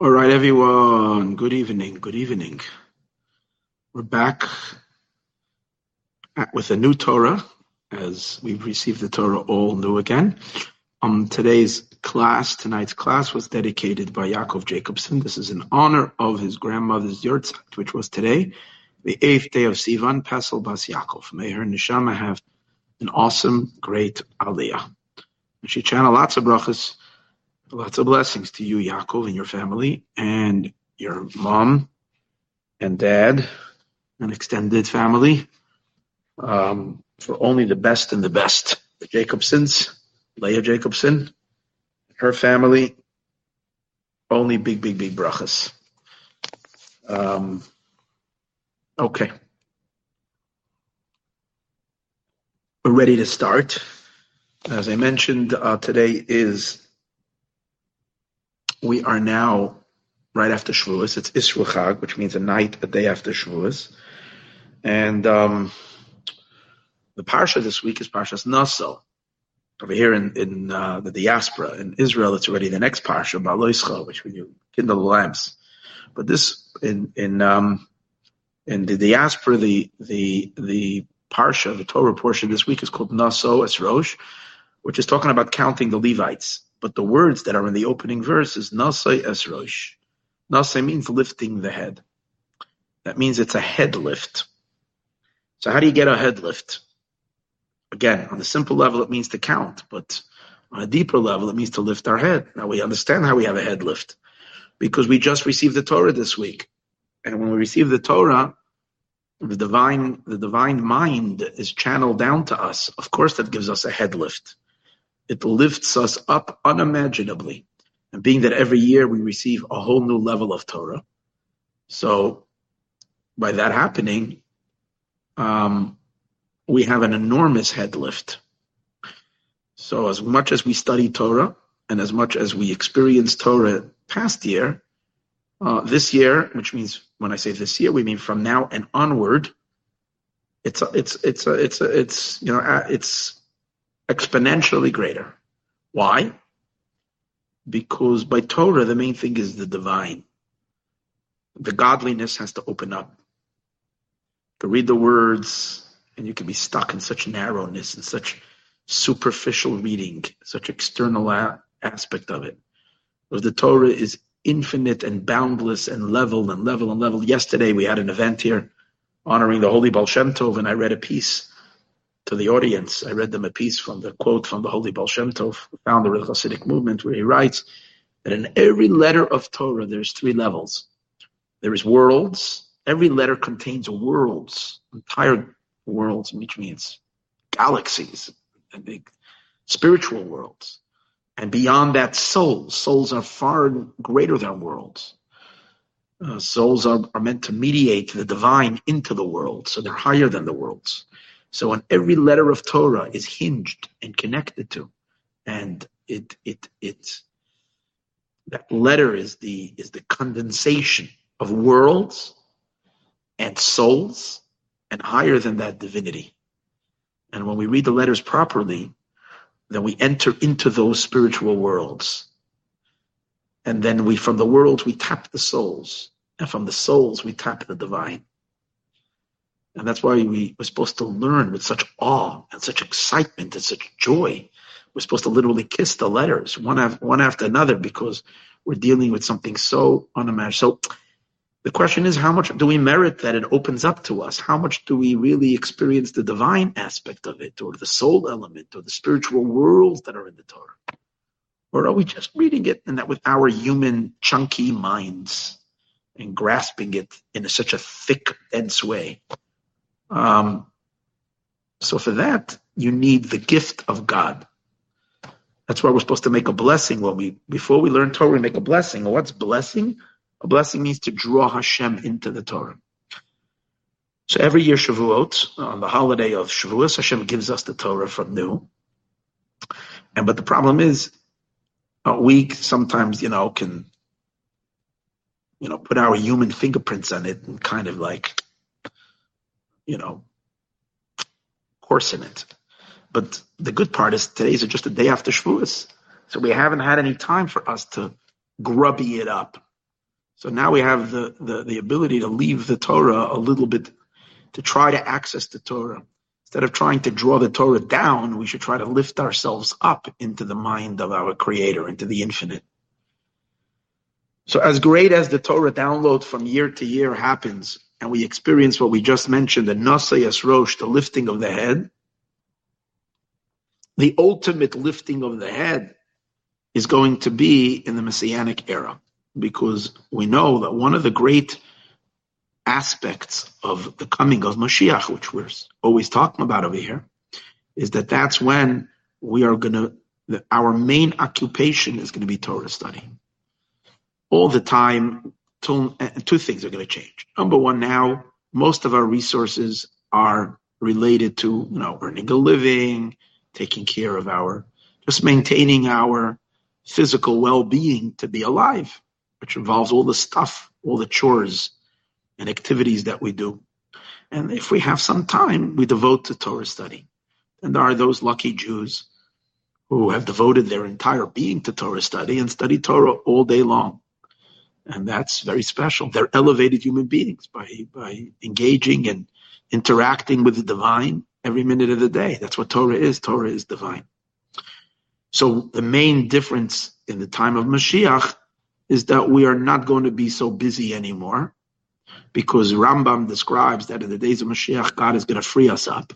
All right, everyone. Good evening. Good evening. We're back at, with a new Torah, as we've received the Torah all new again. Um, today's class, tonight's class, was dedicated by Yaakov Jacobson. This is in honor of his grandmother's Yurtzeit, which was today, the eighth day of Sivan, Pesel Bas Yaakov. May her neshama have an awesome, great Aliyah. And she channel lots of brachas Lots of blessings to you, Yaakov, and your family, and your mom and dad and extended family. Um, for only the best and the best. The Jacobsons, Leah Jacobson, her family, only big, big, big brachas. Um, okay. We're ready to start. As I mentioned, uh, today is we are now right after Shavuos. It's Isru Chag, which means a night, a day after Shavuos. And um, the parsha this week is Parshas Naso. Over here in, in uh, the diaspora, in Israel, it's already the next parsha, Baloischa, which we do kindle the lamps. But this, in in um, in the diaspora, the the the parsha, the Torah portion this week is called Naso Esrosh, which is talking about counting the Levites. But the words that are in the opening verse is Nasai Esrosh. Nasai means lifting the head. That means it's a head lift. So how do you get a head lift? Again, on the simple level, it means to count, but on a deeper level, it means to lift our head. Now we understand how we have a head lift because we just received the Torah this week. And when we receive the Torah, the divine, the divine mind is channeled down to us. Of course, that gives us a head lift it lifts us up unimaginably. And being that every year we receive a whole new level of Torah, so by that happening, um, we have an enormous head lift. So as much as we study Torah and as much as we experience Torah past year, uh, this year, which means when I say this year, we mean from now and onward. It's a, it's it's a, it's a, it's you know it's exponentially greater. Why? Because by Torah, the main thing is the divine. The godliness has to open up. To read the words, and you can be stuck in such narrowness and such superficial reading, such external a- aspect of it. Because the Torah is infinite and boundless and level and level and level. Yesterday we had an event here honoring the Holy Baal Shem Tov, and I read a piece to the audience. I read them a piece from the quote from the Holy Baal Shem Tov, founder of the Hasidic movement, where he writes that in every letter of Torah there's three levels. There is worlds. Every letter contains worlds, entire worlds, which means galaxies and big spiritual worlds. And beyond that, souls. Souls are far greater than worlds. Uh, souls are, are meant to mediate the divine into the world, so they're higher than the worlds. So on every letter of Torah is hinged and connected to, and it it it that letter is the is the condensation of worlds and souls, and higher than that divinity. And when we read the letters properly, then we enter into those spiritual worlds. And then we, from the worlds, we tap the souls. And from the souls, we tap the divine. And that's why we were supposed to learn with such awe and such excitement and such joy. We're supposed to literally kiss the letters one after, one after another because we're dealing with something so unimaginable. So the question is, how much do we merit that it opens up to us? How much do we really experience the divine aspect of it, or the soul element, or the spiritual worlds that are in the Torah? Or are we just reading it and that with our human, chunky minds and grasping it in a, such a thick, dense way? Um, so for that, you need the gift of God. That's why we're supposed to make a blessing when we before we learn Torah, we make a blessing. what's blessing? A blessing means to draw Hashem into the Torah. So every year Shavuot, on the holiday of Shavuot, Hashem gives us the Torah from new. And but the problem is, week sometimes you know can you know put our human fingerprints on it and kind of like you know, coarsen it. But the good part is today's just a day after Shavuos. So we haven't had any time for us to grubby it up. So now we have the, the, the ability to leave the Torah a little bit, to try to access the Torah. Instead of trying to draw the Torah down, we should try to lift ourselves up into the mind of our Creator, into the infinite. So as great as the Torah download from year to year happens, and we experience what we just mentioned, the Nasayas Rosh, the lifting of the head, the ultimate lifting of the head is going to be in the Messianic era because we know that one of the great aspects of the coming of Mashiach, which we're always talking about over here, is that that's when we are going to, our main occupation is going to be Torah study. All the time, two, uh, two things are going to change. Number one, now most of our resources are related to, you know, earning a living, taking care of our, just maintaining our physical well-being to be alive which involves all the stuff, all the chores and activities that we do. And if we have some time, we devote to Torah study. And there are those lucky Jews who have devoted their entire being to Torah study and study Torah all day long. And that's very special. They're elevated human beings by, by engaging and interacting with the divine every minute of the day. That's what Torah is. Torah is divine. So the main difference in the time of Mashiach is that we are not going to be so busy anymore because Rambam describes that in the days of Mashiach, God is going to free us up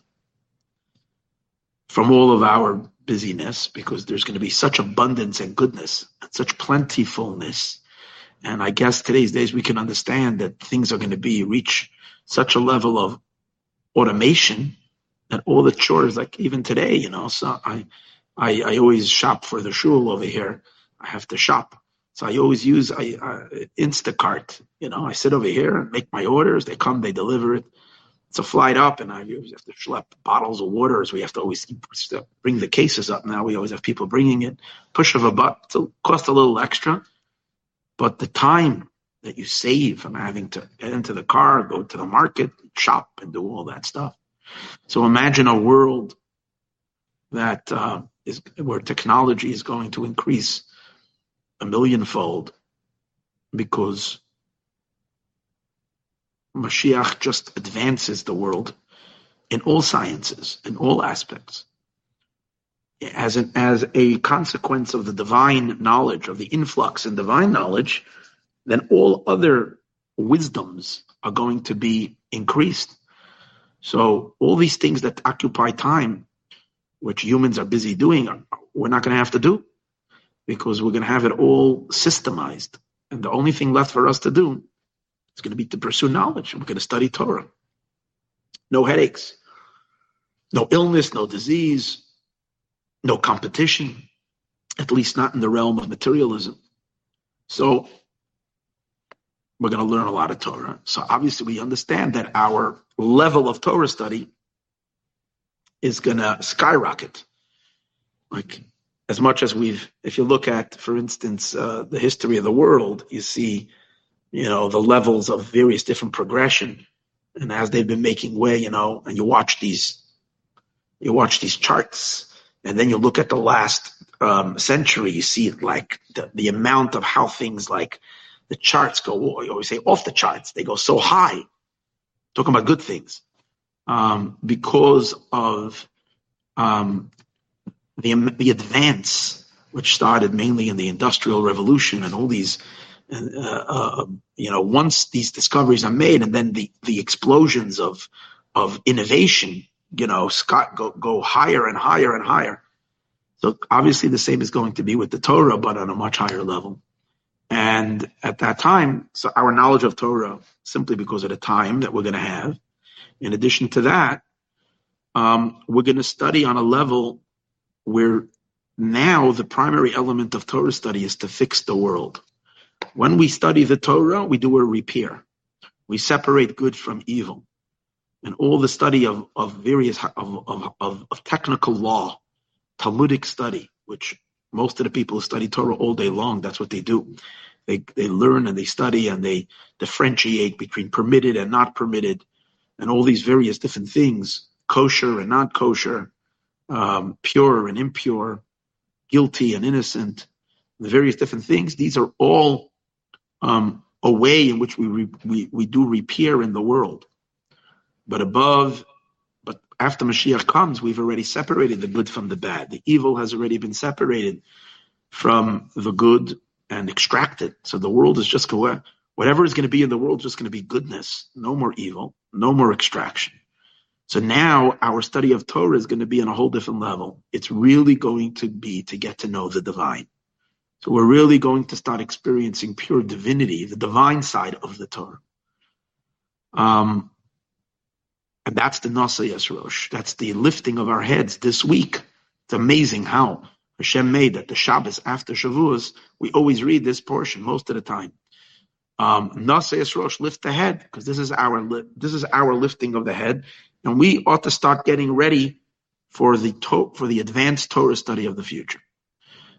from all of our busyness because there's going to be such abundance and goodness and such plentifulness. And I guess today's days we can understand that things are going to be reach such a level of automation that all the chores, like even today, you know, so I, I, I always shop for the shul over here. I have to shop so I always use I, uh, Instacart. You know, I sit over here and make my orders. They come, they deliver it. It's a flight up, and I always have to schlep bottles of water. We have to always keep bring the cases up now. We always have people bringing it. Push of a button. Cost a little extra, but the time that you save from having to get into the car, go to the market, shop, and do all that stuff. So imagine a world that uh, is where technology is going to increase a millionfold because Mashiach just advances the world in all sciences, in all aspects. As, an, as a consequence of the divine knowledge, of the influx in divine knowledge, then all other wisdoms are going to be increased. So all these things that occupy time, which humans are busy doing, we're not going to have to do because we're going to have it all systemized. And the only thing left for us to do is going to be to pursue knowledge. We're going to study Torah. No headaches, no illness, no disease, no competition, at least not in the realm of materialism. So we're going to learn a lot of Torah. So obviously we understand that our level of Torah study is going to skyrocket. Like as much as we've, if you look at, for instance, uh, the history of the world, you see, you know, the levels of various different progression, and as they've been making way, you know, and you watch these, you watch these charts, and then you look at the last um, century, you see like the, the amount of how things like the charts go. You always say off the charts; they go so high. Talking about good things, um, because of um, the, the advance, which started mainly in the Industrial Revolution and all these, uh, uh, you know, once these discoveries are made and then the, the explosions of, of innovation, you know, Scott go, go higher and higher and higher. So obviously the same is going to be with the Torah, but on a much higher level. And at that time, so our knowledge of Torah, simply because of the time that we're going to have, in addition to that, um, we're going to study on a level where now the primary element of Torah study is to fix the world. When we study the Torah, we do a repair. We separate good from evil. And all the study of, of various of, of, of, of technical law, Talmudic study, which most of the people who study Torah all day long, that's what they do. They they learn and they study and they differentiate between permitted and not permitted, and all these various different things, kosher and not kosher, um, pure and impure, guilty and innocent, the various different things. These are all um, a way in which we, re, we, we do repair in the world. But above, but after Mashiach comes, we've already separated the good from the bad. The evil has already been separated from the good and extracted. So the world is just going, whatever is going to be in the world is just going to be goodness. No more evil, no more extraction. So now our study of Torah is going to be on a whole different level. It's really going to be to get to know the divine. So we're really going to start experiencing pure divinity, the divine side of the Torah. Um, and that's the Nasa Yesrosh. That's the lifting of our heads this week. It's amazing how Hashem made that the Shabbos after Shavuos, we always read this portion most of the time. Um, Nasa lift the head, because this is our this is our lifting of the head, and we ought to start getting ready for the to- for the advanced Torah study of the future.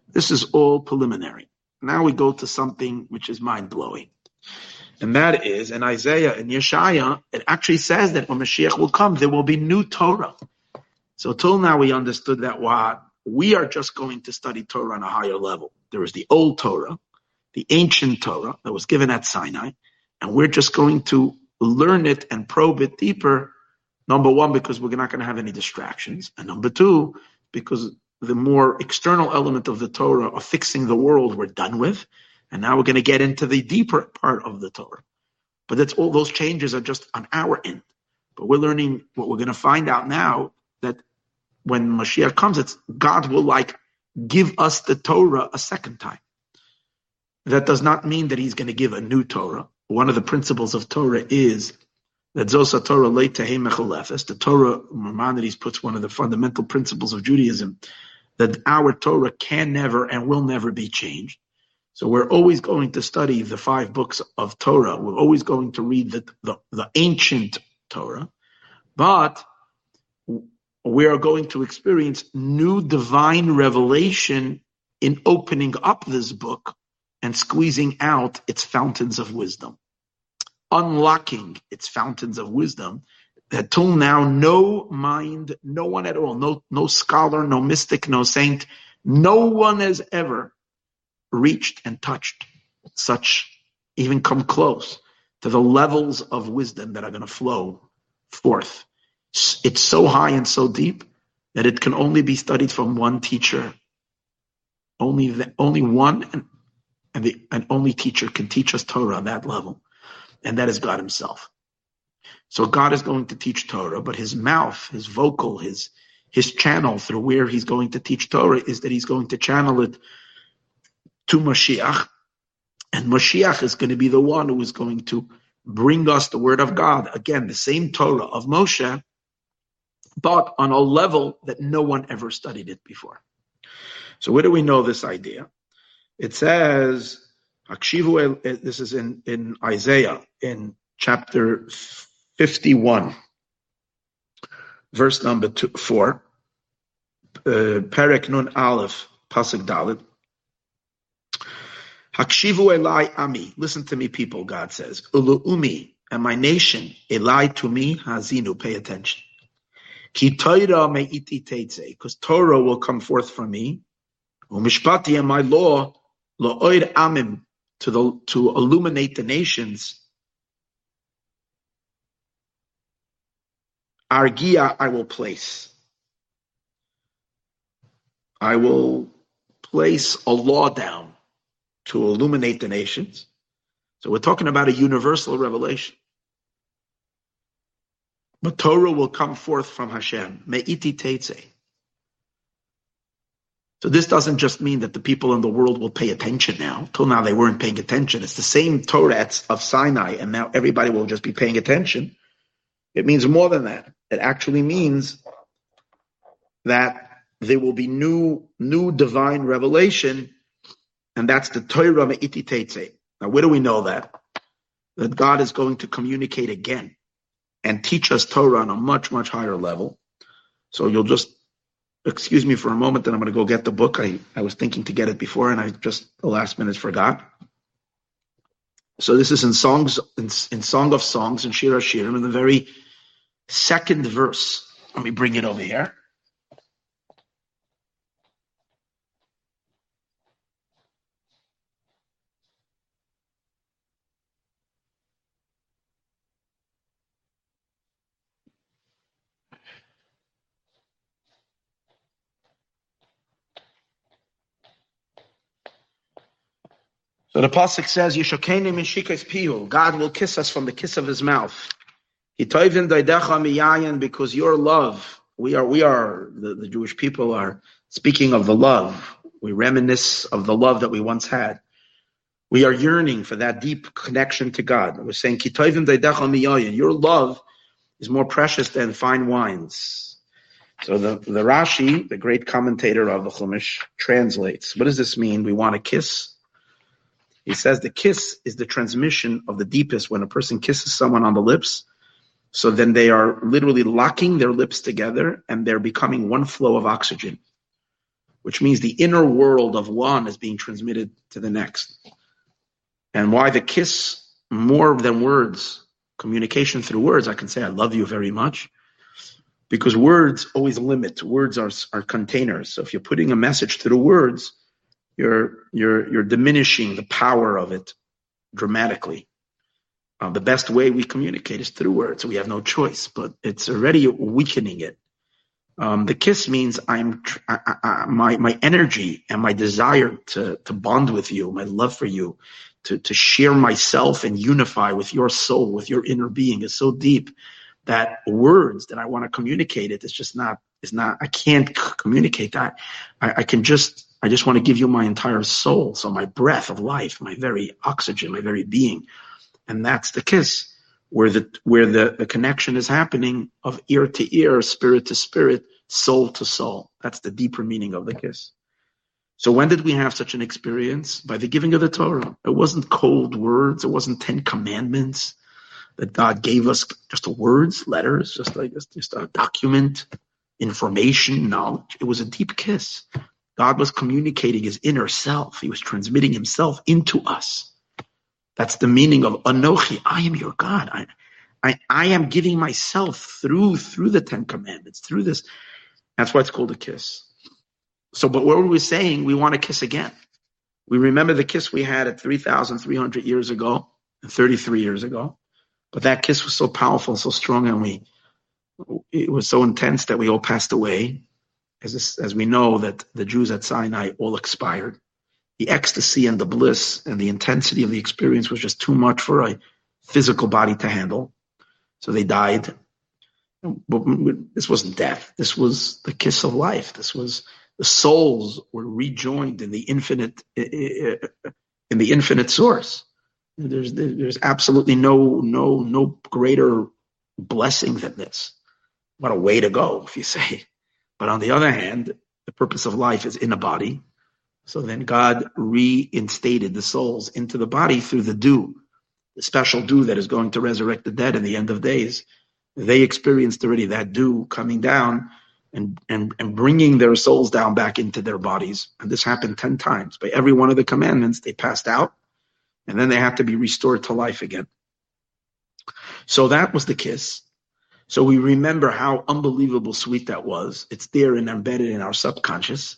This is all preliminary. Now we go to something which is mind blowing. And that is in Isaiah and Yeshaya, it actually says that when Mashiach will come, there will be new Torah. So till now we understood that what we are just going to study Torah on a higher level. There is the old Torah, the ancient Torah that was given at Sinai, and we're just going to learn it and probe it deeper. Number one, because we're not going to have any distractions. And number two, because the more external element of the Torah of fixing the world we're done with. And now we're going to get into the deeper part of the Torah. But that's all those changes are just on our end. But we're learning what we're going to find out now that when Mashiach comes, it's God will like give us the Torah a second time. That does not mean that he's going to give a new Torah. One of the principles of Torah is that Zosa Torah late to The Torah, Maimonides puts one of the fundamental principles of Judaism that our Torah can never and will never be changed. So we're always going to study the five books of Torah. We're always going to read the, the, the ancient Torah, but we are going to experience new divine revelation in opening up this book and squeezing out its fountains of wisdom, unlocking its fountains of wisdom that till now no mind, no one at all, no, no scholar, no mystic, no saint, no one has ever reached and touched such, even come close to the levels of wisdom that are going to flow forth. It's so high and so deep that it can only be studied from one teacher. Only the, only one and, and the and only teacher can teach us Torah on that level, and that is God Himself. So God is going to teach Torah, but his mouth, his vocal, his his channel through where he's going to teach Torah is that he's going to channel it to Mashiach. And Mashiach is going to be the one who is going to bring us the word of God. Again, the same Torah of Moshe, but on a level that no one ever studied it before. So where do we know this idea? It says, this is in, in Isaiah, in chapter 51, verse number two, 4, uh, Perek Nun Aleph, Pasuk Daled. Hakshivu Elai Ami, listen to me, people, God says. Ulu Umi, and my nation, Elai to me, Hazinu, pay attention. Ki Torah iti teitze, because Torah will come forth from me. Umishpati and my law, Lo'oid Amim, to, the, to illuminate the nations. Argia I will place. I will place a law down to illuminate the nations. So we're talking about a universal revelation. But Torah will come forth from Hashem. Me'iti teitze. So this doesn't just mean that the people in the world will pay attention now. Till now they weren't paying attention. It's the same Torah of Sinai, and now everybody will just be paying attention. It means more than that. It actually means that there will be new, new divine revelation, and that's the Torah Me'iti Teitze. Now, where do we know that? That God is going to communicate again and teach us Torah on a much, much higher level. So you'll just excuse me for a moment, then I'm going to go get the book. I, I was thinking to get it before, and I just the last minute forgot. So this is in songs in, in Song of Songs in Shir Hashirim in the very second verse. Let me bring it over here. The pasuk says, "Yishakenu mishikes pihu." God will kiss us from the kiss of His mouth. Hitoivim daidecha miyayin, because your love. We are, we are the, the Jewish people are speaking of the love. We reminisce of the love that we once had. We are yearning for that deep connection to God. We're saying, "Kitoivim daidecha miyayin." Your love is more precious than fine wines. So the, the Rashi, the great commentator of the Chumash, translates. What does this mean? We want to kiss he says the kiss is the transmission of the deepest when a person kisses someone on the lips. So then they are literally locking their lips together and they're becoming one flow of oxygen, which means the inner world of one is being transmitted to the next. And why the kiss more than words, communication through words, I can say, I love you very much. Because words always limit. Words are, are containers. So if you're putting a message through words, you're you're you're diminishing the power of it dramatically. Uh, the best way we communicate is through words. We have no choice, but it's already weakening it. Um, the kiss means I'm I, I, my my energy and my desire to to bond with you, my love for you, to to share myself and unify with your soul, with your inner being is so deep that words that I want to communicate it is just not is not I can't communicate that. I, I can just I just want to give you my entire soul. So my breath of life, my very oxygen, my very being. And that's the kiss where the, where the, the connection is happening of ear to ear, spirit to spirit, soul to soul. That's the deeper meaning of the kiss. So when did we have such an experience? By the giving of the Torah. It wasn't cold words. It wasn't 10 commandments that God gave us just words, letters, just like just a document, information, knowledge. It was a deep kiss. God was communicating his inner self. He was transmitting himself into us. That's the meaning of Anochi. I am your God. I, I, I am giving myself through through the Ten Commandments, through this. That's why it's called a kiss. So, but what were we saying? We want to kiss again. We remember the kiss we had at 3,300 years ago, 33 years ago. But that kiss was so powerful, so strong, and we it was so intense that we all passed away as, as we know that the Jews at Sinai all expired. The ecstasy and the bliss and the intensity of the experience was just too much for a physical body to handle. So they died. But this wasn't death. This was the kiss of life. This was the souls were rejoined in the infinite, in the infinite source. There's, there's absolutely no, no, no greater blessing than this. What a way to go, if you say. But on the other hand, the purpose of life is in a body. So then God reinstated the souls into the body through the dew, the special dew that is going to resurrect the dead in the end of days. They experienced already that dew coming down and, and, and bringing their souls down back into their bodies. And this happened 10 times. By every one of the commandments, they passed out and then they have to be restored to life again. So that was the kiss. So we remember how unbelievable sweet that was. It's there and embedded in our subconscious.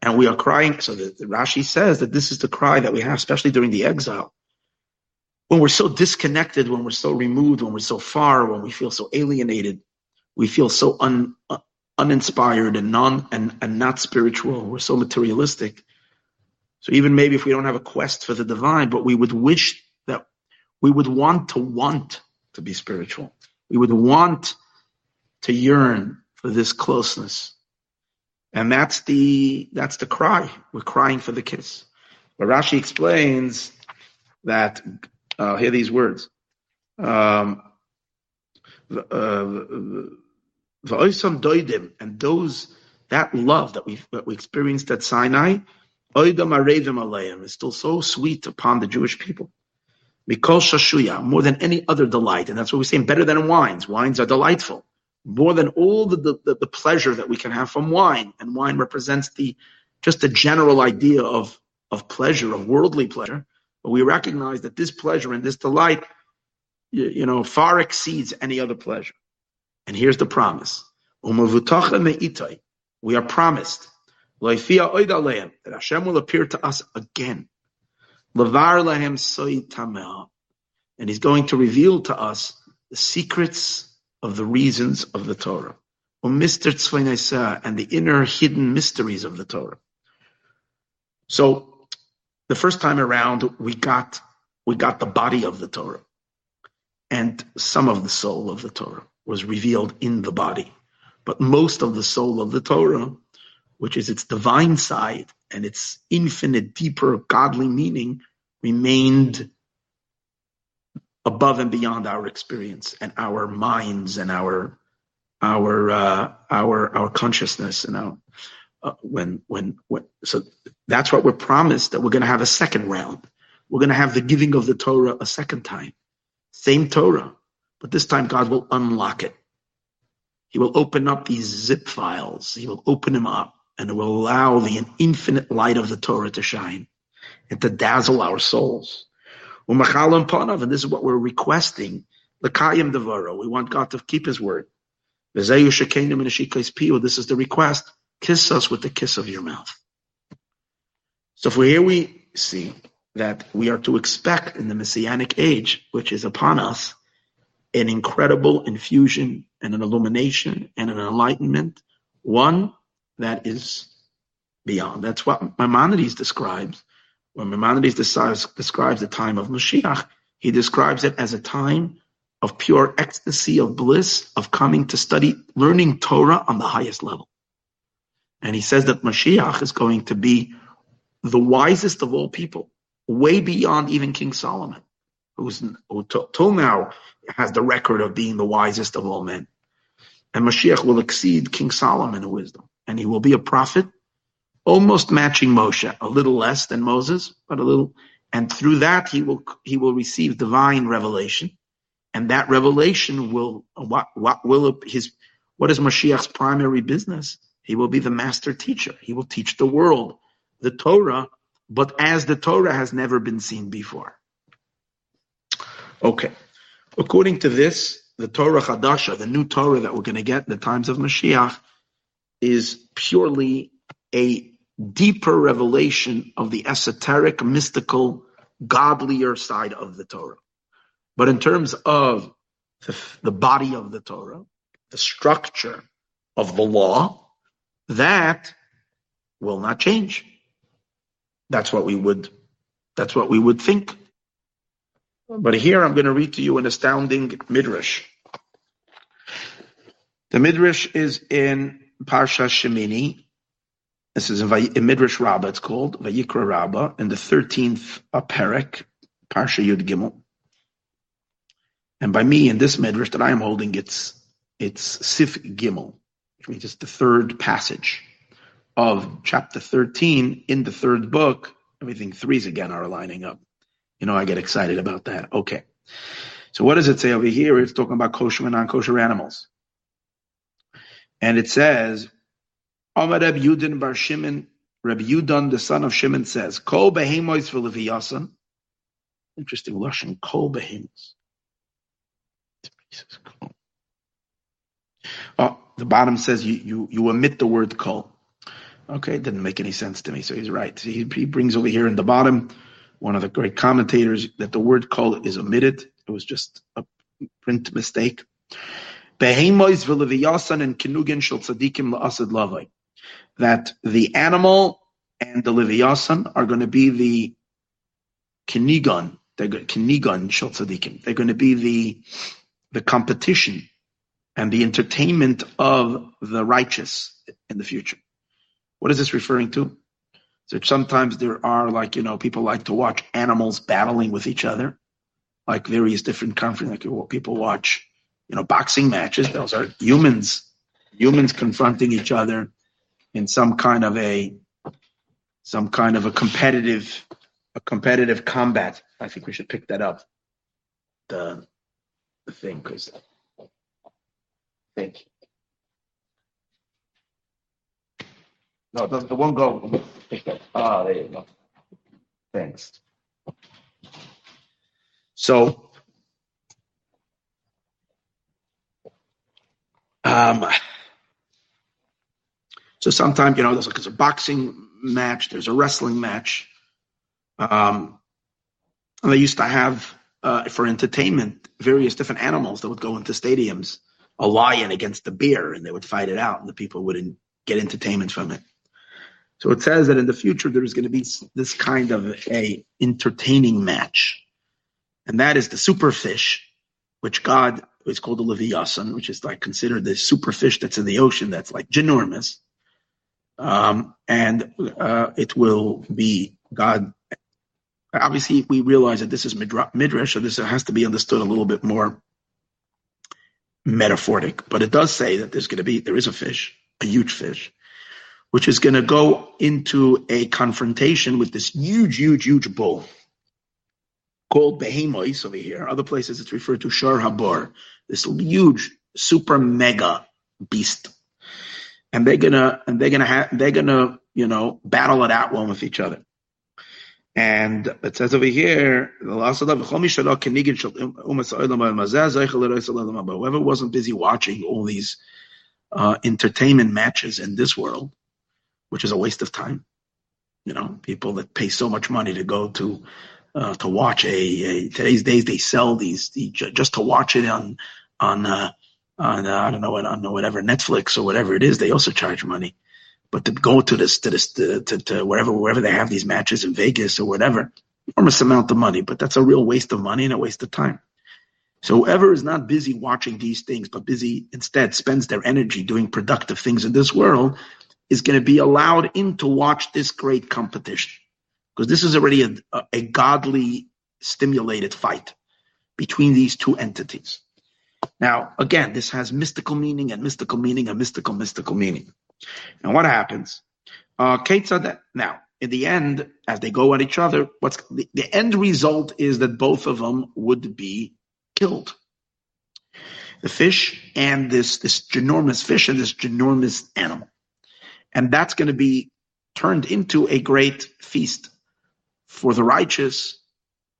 And we are crying. So the, the Rashi says that this is the cry that we have, especially during the exile. When we're so disconnected, when we're so removed, when we're so far, when we feel so alienated, we feel so un, uh, uninspired and non and, and not spiritual. We're so materialistic. So even maybe if we don't have a quest for the divine, but we would wish that we would want to want to be spiritual. We would want to yearn for this closeness. And that's the that's the cry. We're crying for the kiss. But Rashi explains that uh, hear these words. Um, uh, and those that love that we that we experienced at Sinai, is still so sweet upon the Jewish people. Mikol shashuya, more than any other delight. And that's what we're saying, better than wines. Wines are delightful. More than all the, the, the pleasure that we can have from wine. And wine represents the just the general idea of, of pleasure, of worldly pleasure. But we recognize that this pleasure and this delight, you, you know, far exceeds any other pleasure. And here's the promise. We are promised that Hashem will appear to us again. Levar lahem soy And he's going to reveal to us the secrets of the reasons of the Torah. Mr. And the inner hidden mysteries of the Torah. So the first time around, we got we got the body of the Torah, and some of the soul of the Torah was revealed in the body, but most of the soul of the Torah, which is its divine side and its infinite, deeper, godly meaning, remained above and beyond our experience and our minds and our our uh, our our consciousness and our uh, when when when so that's what we're promised that we're going to have a second round. We're going to have the giving of the Torah a second time, same Torah, but this time God will unlock it. He will open up these zip files. He will open them up and will allow the infinite light of the Torah to shine and to dazzle our souls. And this is what we're requesting. L'kayim devaro. We want God to keep His word. This is the request. Kiss us with the kiss of your mouth. So for here we see that we are to expect in the messianic age, which is upon us, an incredible infusion and an illumination and an enlightenment, one that is beyond. That's what Maimonides describes. When Maimonides describes, describes the time of Mashiach, he describes it as a time of pure ecstasy, of bliss, of coming to study, learning Torah on the highest level. And he says that Mashiach is going to be the wisest of all people, way beyond even King Solomon, who's who t- till now has the record of being the wisest of all men. And Mashiach will exceed King Solomon in wisdom, and he will be a prophet, almost matching Moshe, a little less than Moses, but a little. And through that, he will he will receive divine revelation, and that revelation will what what will his what is Mashiach's primary business? He will be the master teacher. He will teach the world the Torah, but as the Torah has never been seen before. Okay. According to this, the Torah Chadasha, the new Torah that we're going to get in the times of Mashiach, is purely a deeper revelation of the esoteric, mystical, godlier side of the Torah. But in terms of the, the body of the Torah, the structure of the law, that will not change. That's what we would, that's what we would think. But here I'm going to read to you an astounding midrash. The midrash is in Parsha Shemini. This is in, in Midrash Rabbah. It's called Vayikra Rabbah in the thirteenth Perek, Parsha Yud Gimel. And by me in this midrash that I am holding, it's it's Sif Gimel, which means it's the third passage of chapter thirteen in the third book. Everything threes again are lining up. You know, I get excited about that. Okay. So what does it say over here? It's talking about kosher and non-kosher animals. And it says, Amar Reb Yudin Bar Shimon, Reb the son of Shimon, says, Kol behemois v'leviyasan. Interesting Russian, kol behemois. Oh, the bottom says you, you, you omit the word kol. Okay, it didn't make any sense to me, so he's right. He, he brings over here in the bottom, one of the great commentators, that the word kol is omitted. It was just a print mistake. And kinugin shel tzadikim la'asad lavai. That the animal and the leviyasan are going to be the kinigon. They're kinigon tzadikim. They're going to be the the competition and the entertainment of the righteous in the future. What is this referring to? So sometimes there are like, you know, people like to watch animals battling with each other, like various different countries, like people watch, you know, boxing matches. Those are humans, humans confronting each other in some kind of a, some kind of a competitive, a competitive combat. I think we should pick that up. The, the thing, because I think No, the, the one go. Ah, there you go. Thanks. So, um, so sometimes you know there's like a boxing match, there's a wrestling match, um, and they used to have uh, for entertainment various different animals that would go into stadiums. A lion against a bear, and they would fight it out, and the people would not get entertainment from it. So it says that in the future there is going to be this kind of a entertaining match, and that is the superfish, which God is called the Leviathan, which is like considered the superfish that's in the ocean that's like ginormous, um, and uh, it will be God. Obviously, we realize that this is midrash, so this has to be understood a little bit more metaphoric. But it does say that there's going to be there is a fish, a huge fish, which is going to go into a confrontation with this huge, huge, huge bull called Behemois over here. Other places it's referred to Shar Habor, this huge, super mega beast. And they're gonna and they're gonna have they're gonna, you know, battle it out one with each other. And it says over here, whoever wasn't busy watching all these uh, entertainment matches in this world, which is a waste of time. You know, people that pay so much money to go to uh, to watch a, a, today's days they sell these the, just to watch it on on uh, on uh, I don't know on whatever Netflix or whatever it is they also charge money, but to go to this to this to, to, to wherever wherever they have these matches in Vegas or whatever enormous amount of money, but that's a real waste of money and a waste of time. So whoever is not busy watching these things, but busy instead spends their energy doing productive things in this world, is going to be allowed in to watch this great competition. Because this is already a, a godly stimulated fight between these two entities. Now, again, this has mystical meaning and mystical meaning and mystical, mystical meaning. And what happens? Uh, now, in the end, as they go at each other, what's the, the end result is that both of them would be killed. The fish and this this ginormous fish and this ginormous animal and that's going to be turned into a great feast for the righteous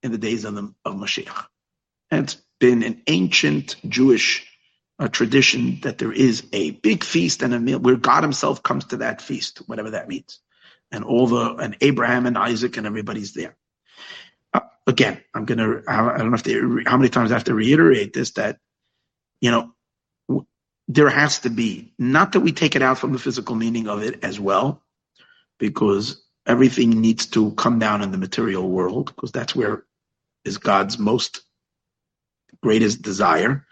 in the days of, the, of Mashiach. And been an ancient Jewish uh, tradition that there is a big feast and a meal where God Himself comes to that feast, whatever that means, and all the and Abraham and Isaac and everybody's there. Uh, again, I'm gonna I don't know if they, how many times I have to reiterate this that you know there has to be, not that we take it out from the physical meaning of it as well, because everything needs to come down in the material world, because that's where is God's most greatest desire.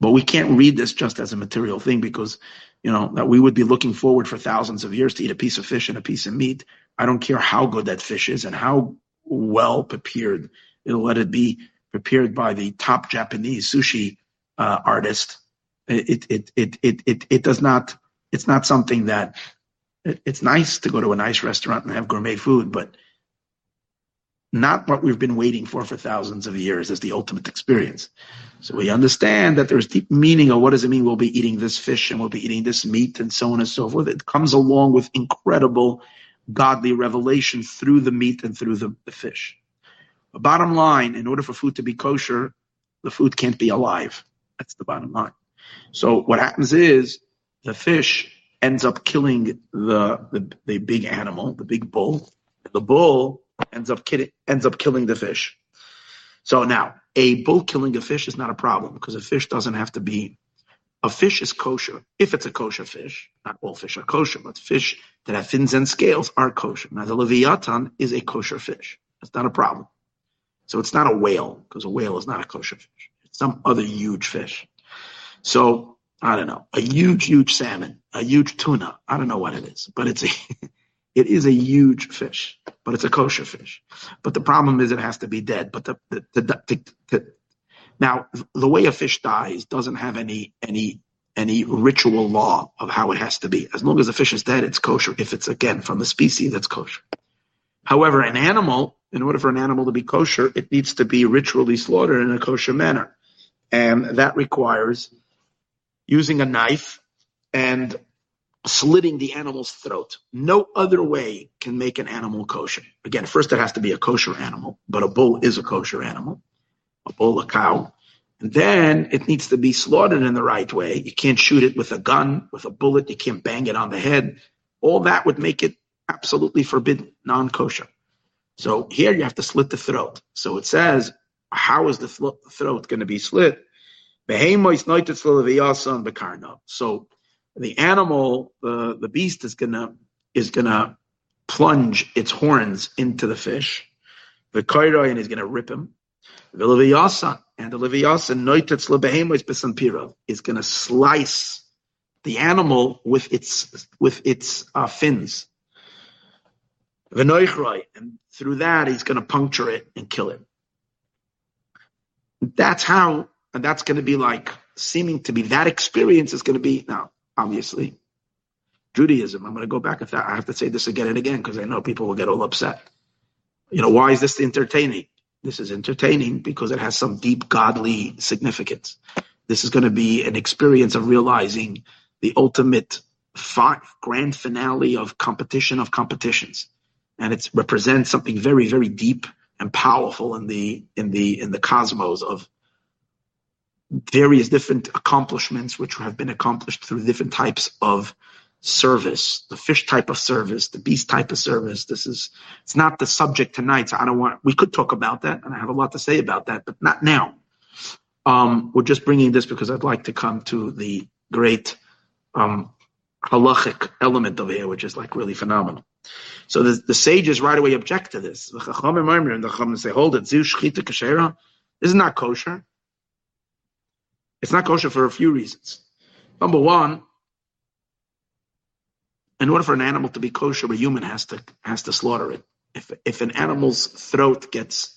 But we can't read this just as a material thing because, you know, that we would be looking forward for thousands of years to eat a piece of fish and a piece of meat. I don't care how good that fish is and how well prepared. It'll let it be prepared by the top Japanese sushi uh, artist it it it it it, it does not. It's not something that. It, it's nice to go to a nice restaurant and have gourmet food, but not what we've been waiting for for thousands of years as the ultimate experience. So we understand that there's deep meaning of what does it mean we'll be eating this fish and we'll be eating this meat and so on and so forth. It comes along with incredible godly revelation through the meat and through the, the fish. The bottom line, in order for food to be kosher, the food can't be alive. That's the bottom line. So what happens is the fish ends up killing the, the, the big animal, the big bull. The bull ends up kidding, ends up killing the fish. So now a bull killing a fish is not a problem because a fish doesn't have to be a fish is kosher if it's a kosher fish. Not all fish are kosher, but fish that have fins and scales are kosher. Now the leviathan is a kosher fish. That's not a problem. So it's not a whale because a whale is not a kosher fish. It's some other huge fish. So I don't know, a huge, huge salmon, a huge tuna. I don't know what it is, but it's a, it is a huge fish, but it's a kosher fish. But the problem is it has to be dead. But the, the, the, the, now the way a fish dies doesn't have any any any ritual law of how it has to be. As long as the fish is dead, it's kosher. If it's again from the species, that's kosher. However, an animal, in order for an animal to be kosher, it needs to be ritually slaughtered in a kosher manner, and that requires using a knife and slitting the animal's throat. No other way can make an animal kosher. Again, first it has to be a kosher animal, but a bull is a kosher animal, a bull, a cow. And then it needs to be slaughtered in the right way. You can't shoot it with a gun, with a bullet. You can't bang it on the head. All that would make it absolutely forbidden, non kosher. So here you have to slit the throat. So it says, how is the throat going to be slit? So the animal, the, the beast is gonna is gonna plunge its horns into the fish. The koiroi and he's going to rip him. The leviyasa and the leviyasa noitetz lebehemois besampira is to slice the animal with its with its uh, fins. V'noichroi and through that he's to puncture it and kill it. That's how, and that's to be like seeming to be that experience is going to be now obviously Judaism. I'm going to go back if that I have to say this again and again because I know people will get all upset. You know, why is this entertaining? This is entertaining because it has some deep godly significance. This is going to be an experience of realizing the ultimate fi- grand finale of competition of competitions, and it represents something very, very deep and powerful in the in the in the cosmos of various different accomplishments which have been accomplished through different types of service, the fish type of service, the beast type of service. This is it's not the subject tonight. So I don't want we could talk about that, and I have a lot to say about that, but not now. Um, we're just bringing this because I'd like to come to the great um, halachic element of here, which is like really phenomenal. So the, the sages right away object to this. The chachamim and the chachamim say, "Hold it. This is not kosher. It's not kosher for a few reasons. Number one, in order for an animal to be kosher, a human has to has to slaughter it. If if an animal's throat gets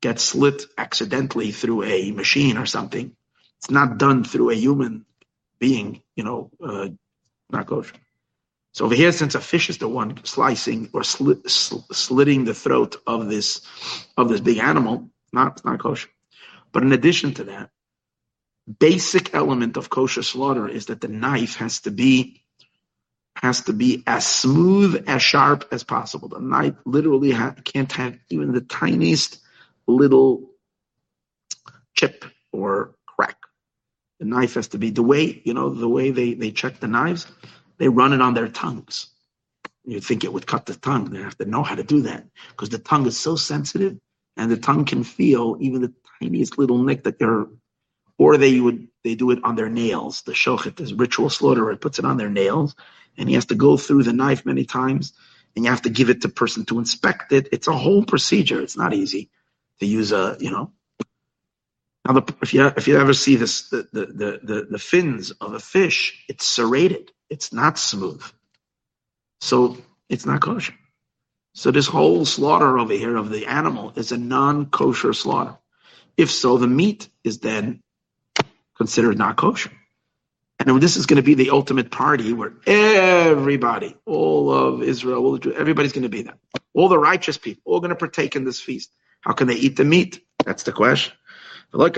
gets slit accidentally through a machine or something, it's not done through a human being, you know, uh, not kosher. So over here, since a fish is the one slicing or sl- slitting the throat of this of this big animal, not not kosher. But in addition to that, basic element of kosher slaughter is that the knife has to be has to be as smooth, as sharp as possible. The knife literally ha- can't have even the tiniest little chip or crack. The knife has to be the way, you know, the way they, they check the knives, they run it on their tongues. You'd think it would cut the tongue. They have to know how to do that because the tongue is so sensitive and the tongue can feel even the tiniest little nick that they're, or they would, they do it on their nails. The shochet, this ritual slaughterer, puts it on their nails and he has to go through the knife many times, and you have to give it to person to inspect it. It's a whole procedure. It's not easy to use a, you know. Now, the, if you if you ever see this, the, the the the the fins of a fish, it's serrated. It's not smooth, so it's not kosher. So this whole slaughter over here of the animal is a non-kosher slaughter. If so, the meat is then considered not kosher. And this is going to be the ultimate party where everybody, all of Israel, everybody's going to be there. All the righteous people, all going to partake in this feast. How can they eat the meat? That's the question. You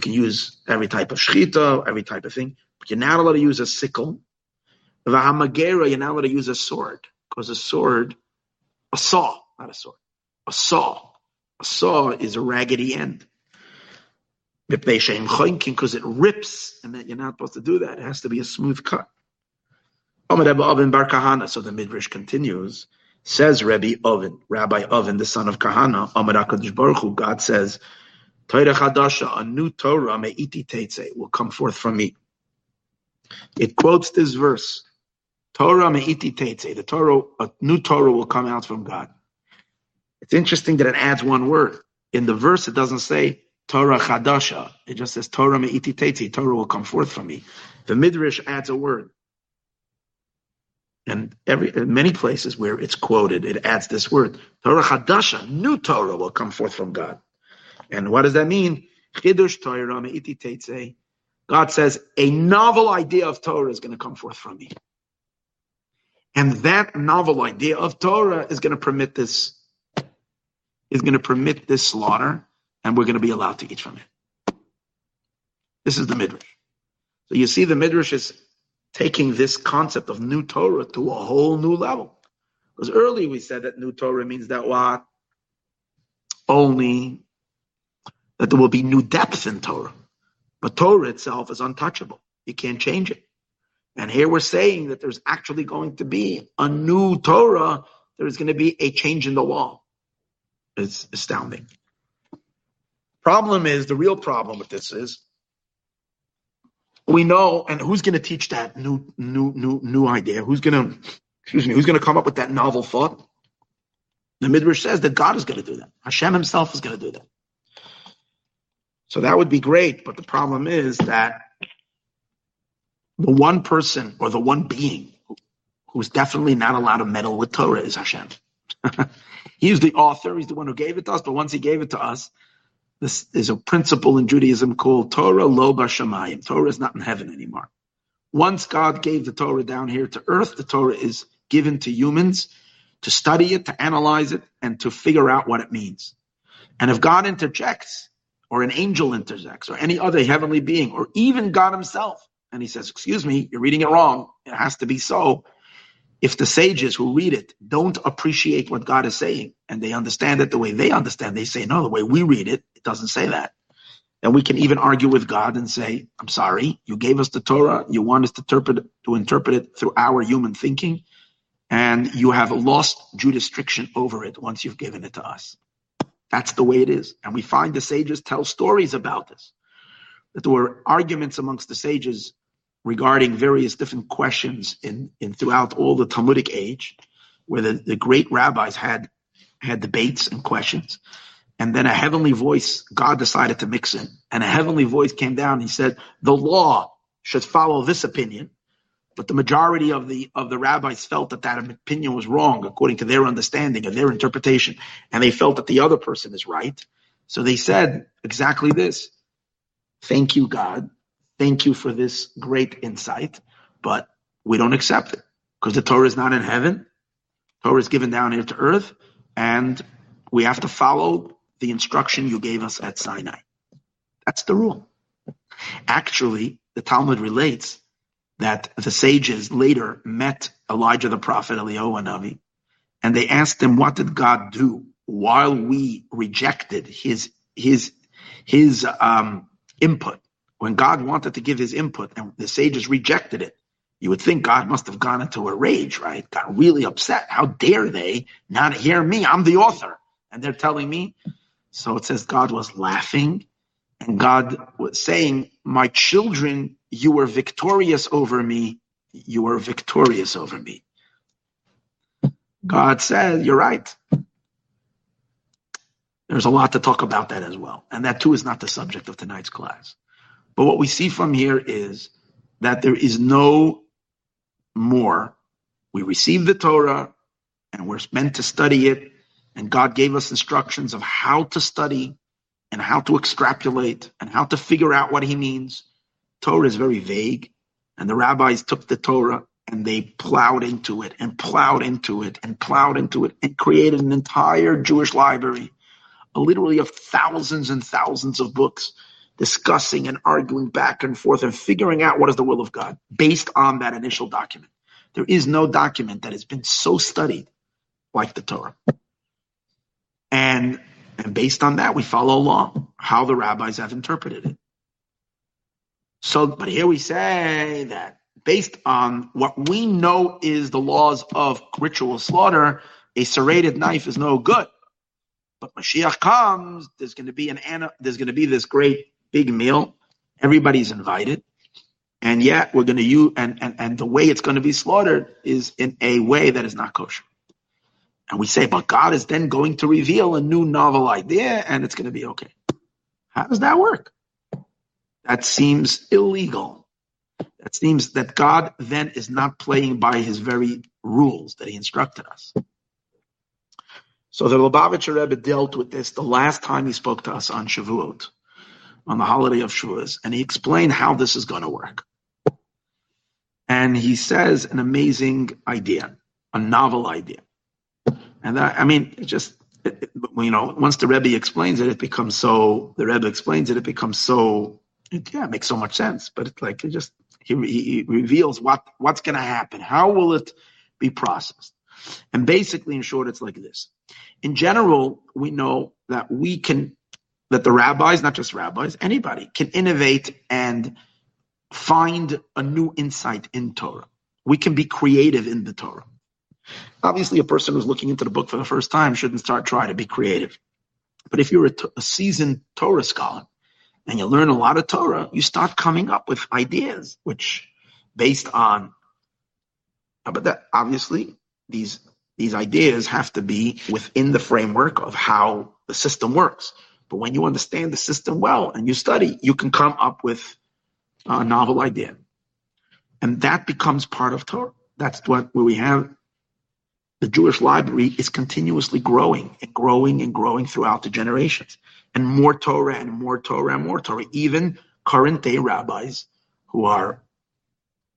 can use every type of shchita, every type of thing, but you're not allowed to use a sickle. You're not allowed to use a sword, because a sword, a saw, not a sword, a saw. Saw is a raggedy end because it rips, and that you're not supposed to do that. It has to be a smooth cut. So the Midrash continues, says Rabbi Oven, Rabbi Oven, the son of Kahana, God says, Torah a new Torah, will come forth from me. It quotes this verse, Torah me'iti teitze, the Torah, a new Torah will come out from God. It's interesting that it adds one word. In the verse, it doesn't say Torah Chadasha. It just says Torah me'iti teitzi. Torah will come forth from me. The Midrash adds a word. And every in many places where it's quoted, it adds this word. Torah Chadasha, new Torah will come forth from God. And what does that mean? Chidush Torah me'iti teitzi. God says, a novel idea of Torah is going to come forth from me. And that novel idea of Torah is going to permit this, is going to permit this slaughter and we're going to be allowed to eat from it. This is the Midrash. So you see, the Midrash is taking this concept of new Torah to a whole new level. Because earlier we said that new Torah means that what? Only that there will be new depth in Torah. But Torah itself is untouchable. You can't change it. And here we're saying that there's actually going to be a new Torah. There's going to be a change in the law. It's astounding. Problem is, the real problem with this is, we know, and who's going to teach that new, new, new, new idea? Who's going to, excuse me, who's going to come up with that novel thought? The Midrash says that God is going to do that. Hashem Himself is going to do that. So that would be great, but the problem is that the one person or the one being who's definitely not allowed to meddle with Torah is Hashem. he's the author, he's the one who gave it to us, but once he gave it to us, this is a principle in Judaism called Torah lo b'shamayim. Torah is not in heaven anymore. Once God gave the Torah down here to earth, the Torah is given to humans to study it, to analyze it, and to figure out what it means. And if God interjects, or an angel interjects, or any other heavenly being, or even God Himself, and He says, Excuse me, you're reading it wrong, it has to be so. If the sages who read it don't appreciate what God is saying and they understand it the way they understand, they say, No, the way we read it, it doesn't say that. And we can even argue with God and say, I'm sorry, you gave us the Torah, you want us to interpret, to interpret it through our human thinking and you have lost jurisdiction over it once you've given it to us. That's the way it is. And we find the sages tell stories about this. That there were arguments amongst the sages regarding various different questions in, in throughout all the Talmudic age, where the, the great rabbis had had debates and questions. And then a heavenly voice, God decided to mix in. And a heavenly voice came down and he said, The law should follow this opinion but the majority of the of the rabbis felt that that opinion was wrong according to their understanding and their interpretation, and they felt that the other person is right. So they said exactly this: "Thank you, God. Thank you for this great insight, but we don't accept it because the Torah is not in heaven. Torah is given down here to earth, and we have to follow the instruction you gave us at Sinai. That's the rule." Actually, the Talmud relates that the sages later met Elijah the prophet, Eliyahu Navi, and they asked him, "What did God do while we rejected his his his um, input? When God wanted to give his input, and the sages rejected it." You would think God must have gone into a rage, right? Got really upset. How dare they not hear me? I'm the author. And they're telling me. So it says God was laughing and God was saying, My children you were victorious over me. You were victorious over me. God said, You're right. There's a lot to talk about that as well. And that too is not the subject of tonight's class. But what we see from here is that there is no more. We receive the Torah and we're meant to study it. And God gave us instructions of how to study and how to extrapolate and how to figure out what he means. Torah is very vague, and the rabbis took the Torah and they plowed into it and plowed into it and plowed into it and created an entire Jewish library, literally of thousands and thousands of books discussing and arguing back and forth and figuring out what is the will of God based on that initial document. There is no document that has been so studied like the Torah. And, and based on that, we follow along how the rabbis have interpreted it. So, but here we say that based on what we know is the laws of ritual slaughter, a serrated knife is no good. But Mashiach comes, there's going to be an there's going to be this great big meal. Everybody's invited, and yet we're going to use and and and the way it's going to be slaughtered is in a way that is not kosher. And we say, but God is then going to reveal a new novel idea, and it's going to be okay. How does that work? That seems illegal. That seems that God then is not playing by his very rules that he instructed us. So the Lubavitcher Rebbe dealt with this the last time he spoke to us on Shavuot, on the holiday of Shavuos, and he explained how this is going to work. And he says an amazing idea, a novel idea. And that, I mean, it just, it, you know, once the Rebbe explains it, it becomes so, the Rebbe explains it, it becomes so it, yeah, it makes so much sense. But it's like it just he, he reveals what what's going to happen. How will it be processed? And basically, in short, it's like this. In general, we know that we can that the rabbis, not just rabbis, anybody can innovate and find a new insight in Torah. We can be creative in the Torah. Obviously, a person who's looking into the book for the first time shouldn't start trying to be creative. But if you're a seasoned Torah scholar, and you learn a lot of Torah, you start coming up with ideas which, based on, but that obviously these these ideas have to be within the framework of how the system works. But when you understand the system well and you study, you can come up with a novel idea, and that becomes part of Torah. That's what we have the Jewish library is continuously growing and growing and growing throughout the generations. And more Torah and more Torah and more Torah. Even current day rabbis who are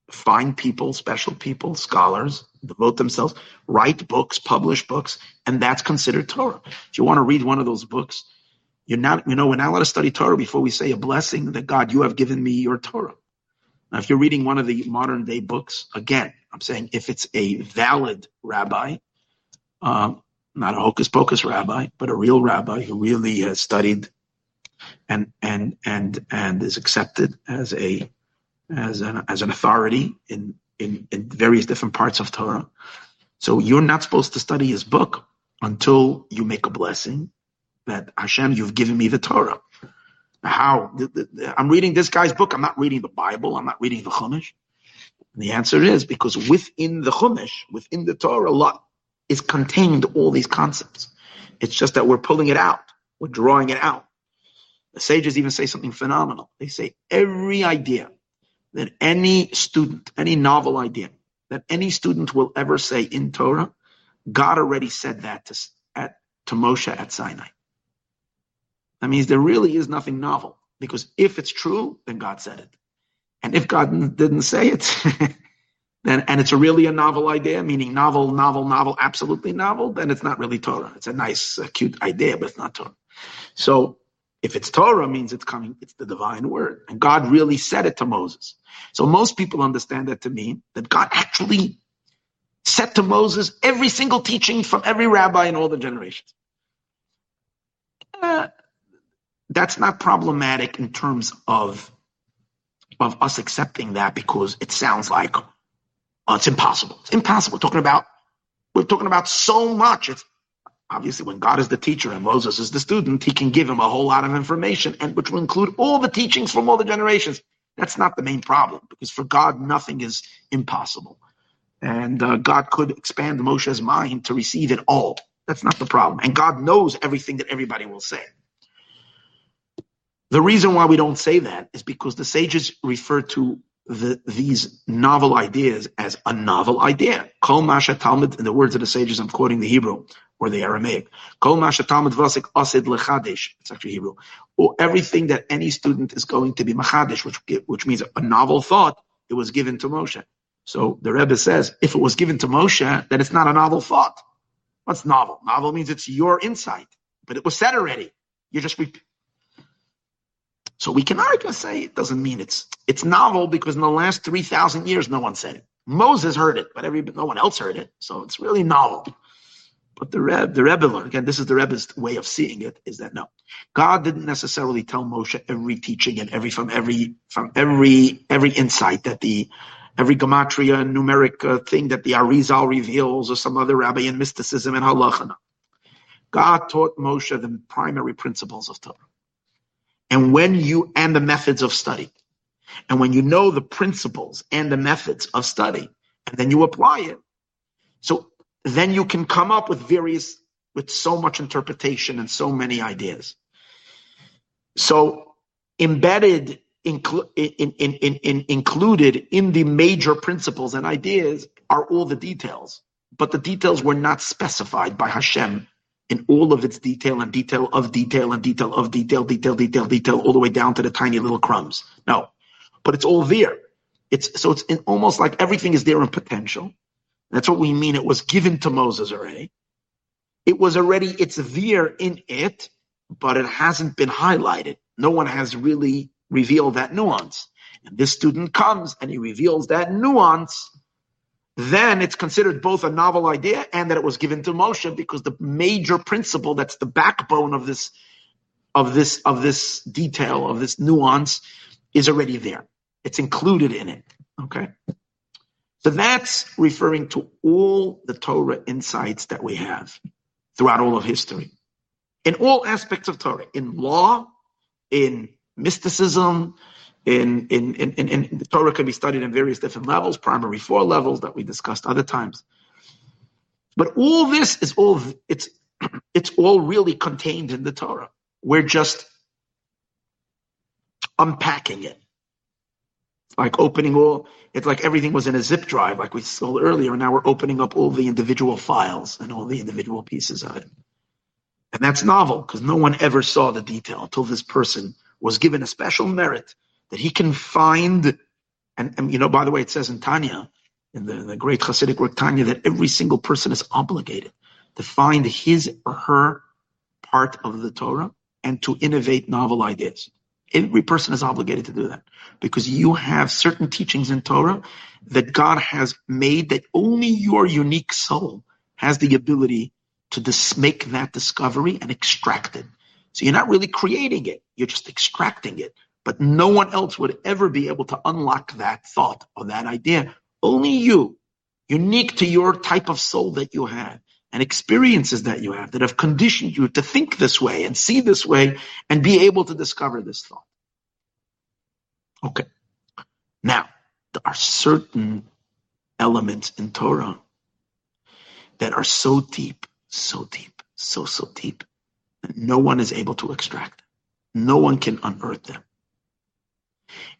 fine people, special people, scholars, devote themselves, write books, publish books, and that's considered Torah. If you want to read one of those books, you're not, you know, we're not allowed to study Torah before we say a blessing that God, you have given me your Torah. Now, if you're reading one of the modern day books, again, I'm saying if it's a valid rabbi, um, not a hocus pocus rabbi, but a real rabbi who really has studied and and and and is accepted as a as an as an authority in in, in various different parts of Torah. So you're not supposed to study his book until you make a blessing that Hashem, you've given me the Torah. How? I'm reading this guy's book. I'm not reading the Bible. I'm not reading the Chumash. And the answer is because within the Chumash, within the Torah, lot is contained all these concepts. It's just that we're pulling it out. We're drawing it out. The sages even say something phenomenal. They say every idea that any student, any novel idea that any student will ever say in Torah, God already said that to, at, to Moshe at Sinai. That means there really is nothing novel because if it's true, then God said it. And if God didn't say it, then and it's a really a novel idea, meaning novel, novel, novel, absolutely novel, then it's not really Torah. It's a nice, uh, cute idea, but it's not Torah. So if it's Torah, means it's coming, it's the divine word. And God really said it to Moses. So most people understand that to mean that God actually said to Moses every single teaching from every rabbi in all the generations. Uh, that's not problematic in terms of of us accepting that because it sounds like oh, it's impossible. It's impossible. We're talking about we're talking about so much. It's obviously when God is the teacher and Moses is the student, he can give him a whole lot of information, and which will include all the teachings from all the generations. That's not the main problem because for God nothing is impossible, and uh, God could expand Moshe's mind to receive it all. That's not the problem, and God knows everything that everybody will say. The reason why we don't say that is because the sages refer to the, these novel ideas as a novel idea. Kol Masha Talmud, in the words of the sages, I'm quoting the Hebrew or the Aramaic. Kol Masha Talmud Vasik Asid Lechadesh. It's actually Hebrew. Or everything that any student is going to be Machadesh, which, which means a novel thought, it was given to Moshe. So the Rebbe says, if it was given to Moshe, then it's not a novel thought. What's novel? Novel means it's your insight, but it was said already. You're just repeating so we can argue, and say it doesn't mean it's it's novel because in the last three thousand years no one said it. Moses heard it, but every no one else heard it. So it's really novel. But the Rebbe, the Rebbe learned again. This is the Rebbe's way of seeing it. Is that no? God didn't necessarily tell Moshe every teaching and every from every from every every insight that the every gematria numeric uh, thing that the Arizal reveals or some other rabbi in mysticism and halacha. God taught Moshe the primary principles of Torah. And when you, and the methods of study. And when you know the principles and the methods of study, and then you apply it, so then you can come up with various, with so much interpretation and so many ideas. So embedded, in, in, in, included in the major principles and ideas are all the details, but the details were not specified by Hashem in all of its detail and detail of detail and detail of detail, detail, detail, detail, all the way down to the tiny little crumbs. No, but it's all there. It's so it's in, almost like everything is there in potential. That's what we mean. It was given to Moses already. It was already, it's there in it, but it hasn't been highlighted. No one has really revealed that nuance. And this student comes and he reveals that nuance then it's considered both a novel idea and that it was given to Moshe because the major principle that's the backbone of this of this of this detail of this nuance is already there. It's included in it. Okay. So that's referring to all the Torah insights that we have throughout all of history. In all aspects of Torah, in law, in mysticism. In, in, in, in, in the Torah can be studied in various different levels, primary four levels that we discussed other times. But all this is all it's it's all really contained in the Torah. We're just unpacking it. Like opening all it's like everything was in a zip drive, like we saw earlier, and now we're opening up all the individual files and all the individual pieces of it. And that's novel because no one ever saw the detail until this person was given a special merit that he can find. And, and you know, by the way, it says in Tanya, in the, the great Hasidic work Tanya, that every single person is obligated to find his or her part of the Torah and to innovate novel ideas. Every person is obligated to do that because you have certain teachings in Torah that God has made that only your unique soul has the ability to dis- make that discovery and extract it. So you're not really creating it, you're just extracting it. But no one else would ever be able to unlock that thought or that idea. Only you, unique to your type of soul that you have and experiences that you have that have conditioned you to think this way and see this way and be able to discover this thought. Okay. Now, there are certain elements in Torah that are so deep, so deep, so, so deep, that no one is able to extract them. No one can unearth them.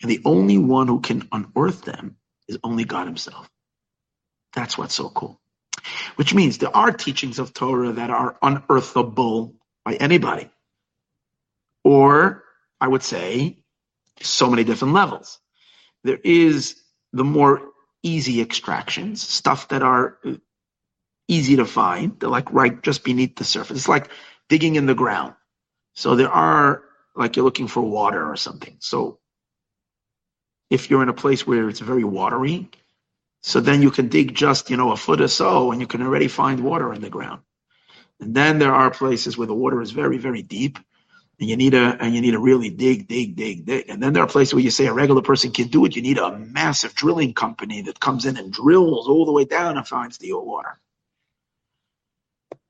And the only one who can unearth them is only God Himself. That's what's so cool. Which means there are teachings of Torah that are unearthable by anybody. Or I would say so many different levels. There is the more easy extractions, stuff that are easy to find. They're like right just beneath the surface. It's like digging in the ground. So there are like you're looking for water or something. So if you're in a place where it's very watery, so then you can dig just, you know, a foot or so and you can already find water in the ground. And then there are places where the water is very, very deep and you need a and you need to really dig, dig, dig, dig. And then there are places where you say a regular person can do it. You need a massive drilling company that comes in and drills all the way down and finds the water.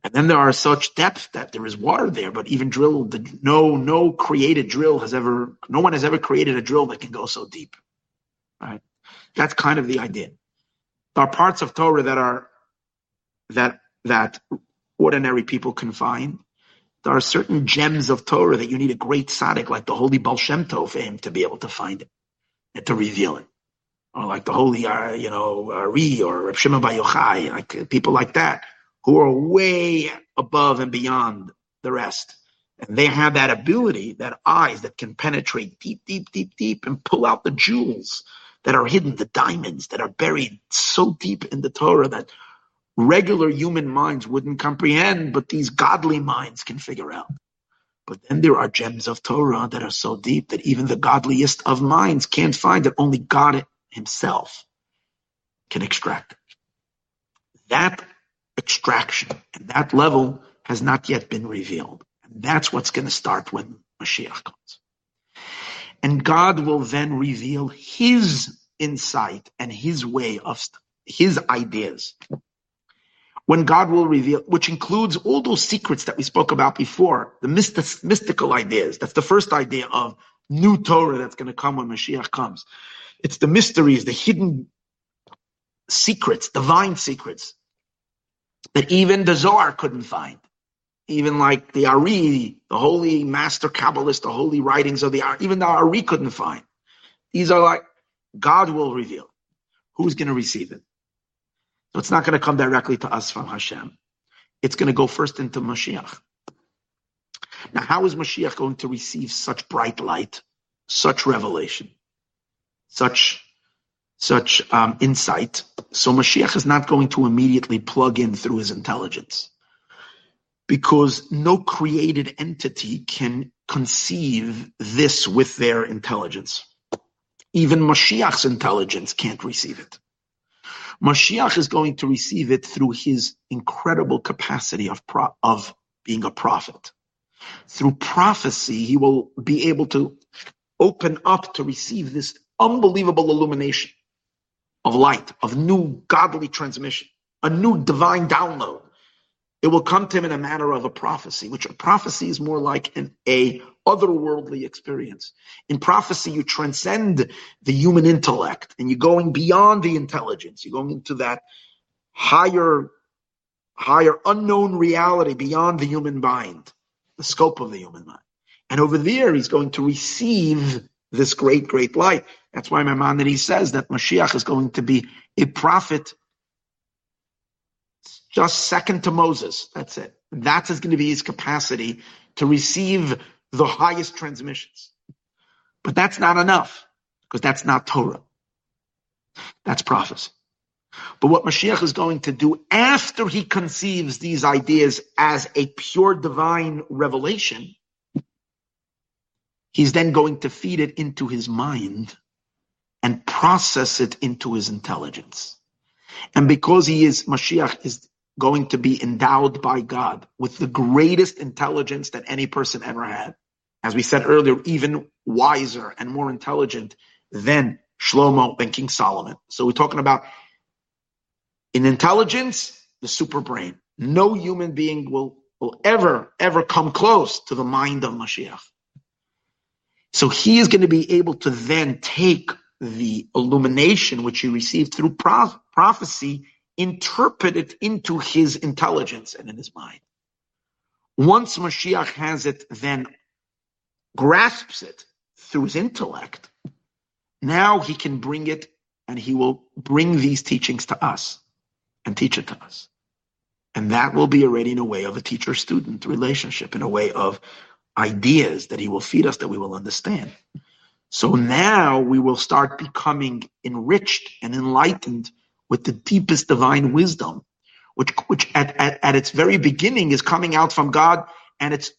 And then there are such depth that there is water there, but even drill, the, no, no created drill has ever, no one has ever created a drill that can go so deep. Right? That's kind of the idea. There are parts of Torah that are that that ordinary people can find. There are certain gems of Torah that you need a great tzaddik like the holy Baal Shem Tov for him to be able to find it and to reveal it. Or like the holy, uh, you know, Ari or Reb Shimon Bar Yochai, like people like that who are way above and beyond the rest. And they have that ability, that eyes that can penetrate deep, deep, deep, deep and pull out the jewels that are hidden, the diamonds that are buried so deep in the Torah that regular human minds wouldn't comprehend, but these godly minds can figure out. But then there are gems of Torah that are so deep that even the godliest of minds can't find that only God Himself can extract. That extraction and that level has not yet been revealed. And that's what's going to start when Mashiach comes. And God will then reveal his insight and his way of his ideas. When God will reveal, which includes all those secrets that we spoke about before, the mystic, mystical ideas. That's the first idea of new Torah that's going to come when Mashiach comes. It's the mysteries, the hidden secrets, divine secrets that even the Zohar couldn't find even like the Ari, the holy master Kabbalist, the holy writings of the Ari, even the Ari couldn't find. These are like God will reveal. Who's going to receive it? So it's not going to come directly to us from Hashem. It's going to go first into Mashiach. Now, how is Mashiach going to receive such bright light, such revelation, such such um, insight? So Mashiach is not going to immediately plug in through his intelligence because no created entity can conceive this with their intelligence. Even Mashiach's intelligence can't receive it. Mashiach is going to receive it through his incredible capacity of, pro- of being a prophet. Through prophecy, he will be able to open up to receive this unbelievable illumination of light, of new godly transmission, a new divine download it will come to him in a manner of a prophecy, which a prophecy is more like an a otherworldly experience. In prophecy, you transcend the human intellect and you're going beyond the intelligence. You're going into that higher, higher unknown reality beyond the human mind, the scope of the human mind. And over there, he's going to receive this great, great light. That's why Maimonides says that Mashiach is going to be a prophet just second to Moses. That's it. That is going to be his capacity to receive the highest transmissions. But that's not enough because that's not Torah. That's prophecy. But what Mashiach is going to do after he conceives these ideas as a pure divine revelation, he's then going to feed it into his mind and process it into his intelligence. And because he is, Mashiach is going to be endowed by God with the greatest intelligence that any person ever had. As we said earlier, even wiser and more intelligent than Shlomo and King Solomon. So we're talking about in intelligence, the super brain. No human being will, will ever, ever come close to the mind of Mashiach. So he is going to be able to then take the illumination which he received through prophecy interpret it into his intelligence and in his mind. Once Mashiach has it, then grasps it through his intellect, now he can bring it and he will bring these teachings to us and teach it to us. And that will be already in a way of a teacher student relationship, in a way of ideas that he will feed us that we will understand. So now we will start becoming enriched and enlightened with the deepest divine wisdom, which, which at, at, at its very beginning is coming out from God and it's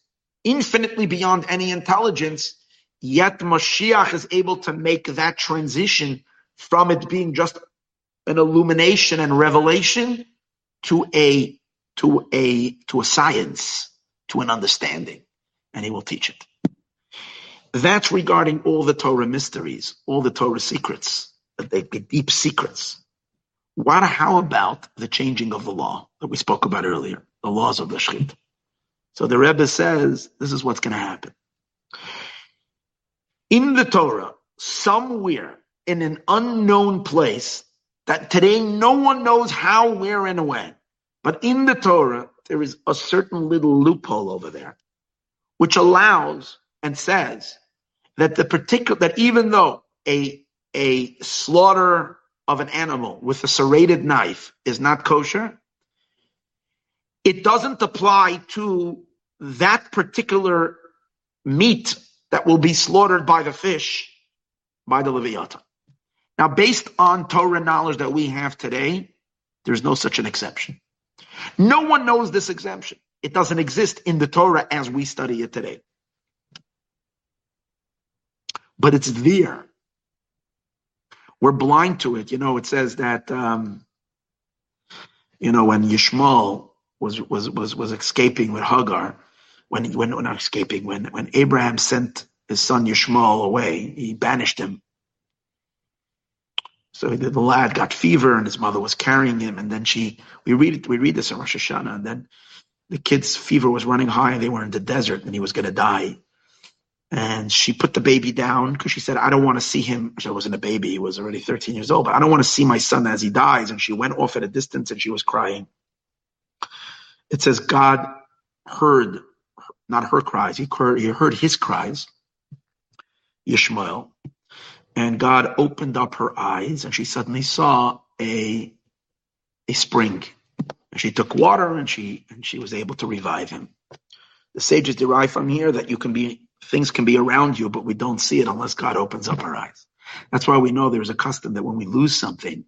infinitely beyond any intelligence. Yet Mashiach is able to make that transition from it being just an illumination and revelation to a to a to a science, to an understanding, and he will teach it. That's regarding all the Torah mysteries, all the Torah secrets, the, the deep secrets. What, how about the changing of the law that we spoke about earlier, the laws of the Shechit? So the Rebbe says this is what's going to happen. In the Torah, somewhere in an unknown place that today no one knows how, where, and when, but in the Torah, there is a certain little loophole over there, which allows and says that the particular, that even though a, a slaughter of an animal with a serrated knife is not kosher, it doesn't apply to that particular meat that will be slaughtered by the fish by the Leviathan. Now, based on Torah knowledge that we have today, there's no such an exception. No one knows this exemption. It doesn't exist in the Torah as we study it today. But it's there we're blind to it. You know, it says that um, you know when Yishmael was was was was escaping with Hagar, when when not escaping when when Abraham sent his son Yishmael away, he banished him. So the, lad got fever, and his mother was carrying him, and then she we read we read this in Rosh Hashanah, and then the kid's fever was running high, they were in the desert, and he was going to die and she put the baby down because she said, I don't want to see him. She wasn't a baby, he was already 13 years old, but I don't want to see my son as he dies. And she went off at a distance and she was crying. It says God heard, not her cries, he heard, he heard his cries, Ishmael, and God opened up her eyes and she suddenly saw a, a spring. And she took water and she, and she was able to revive him. The sages derive from here that you can be things can be around you, but we don't see it unless God opens up our eyes. That's why we know there's a custom that when we lose something,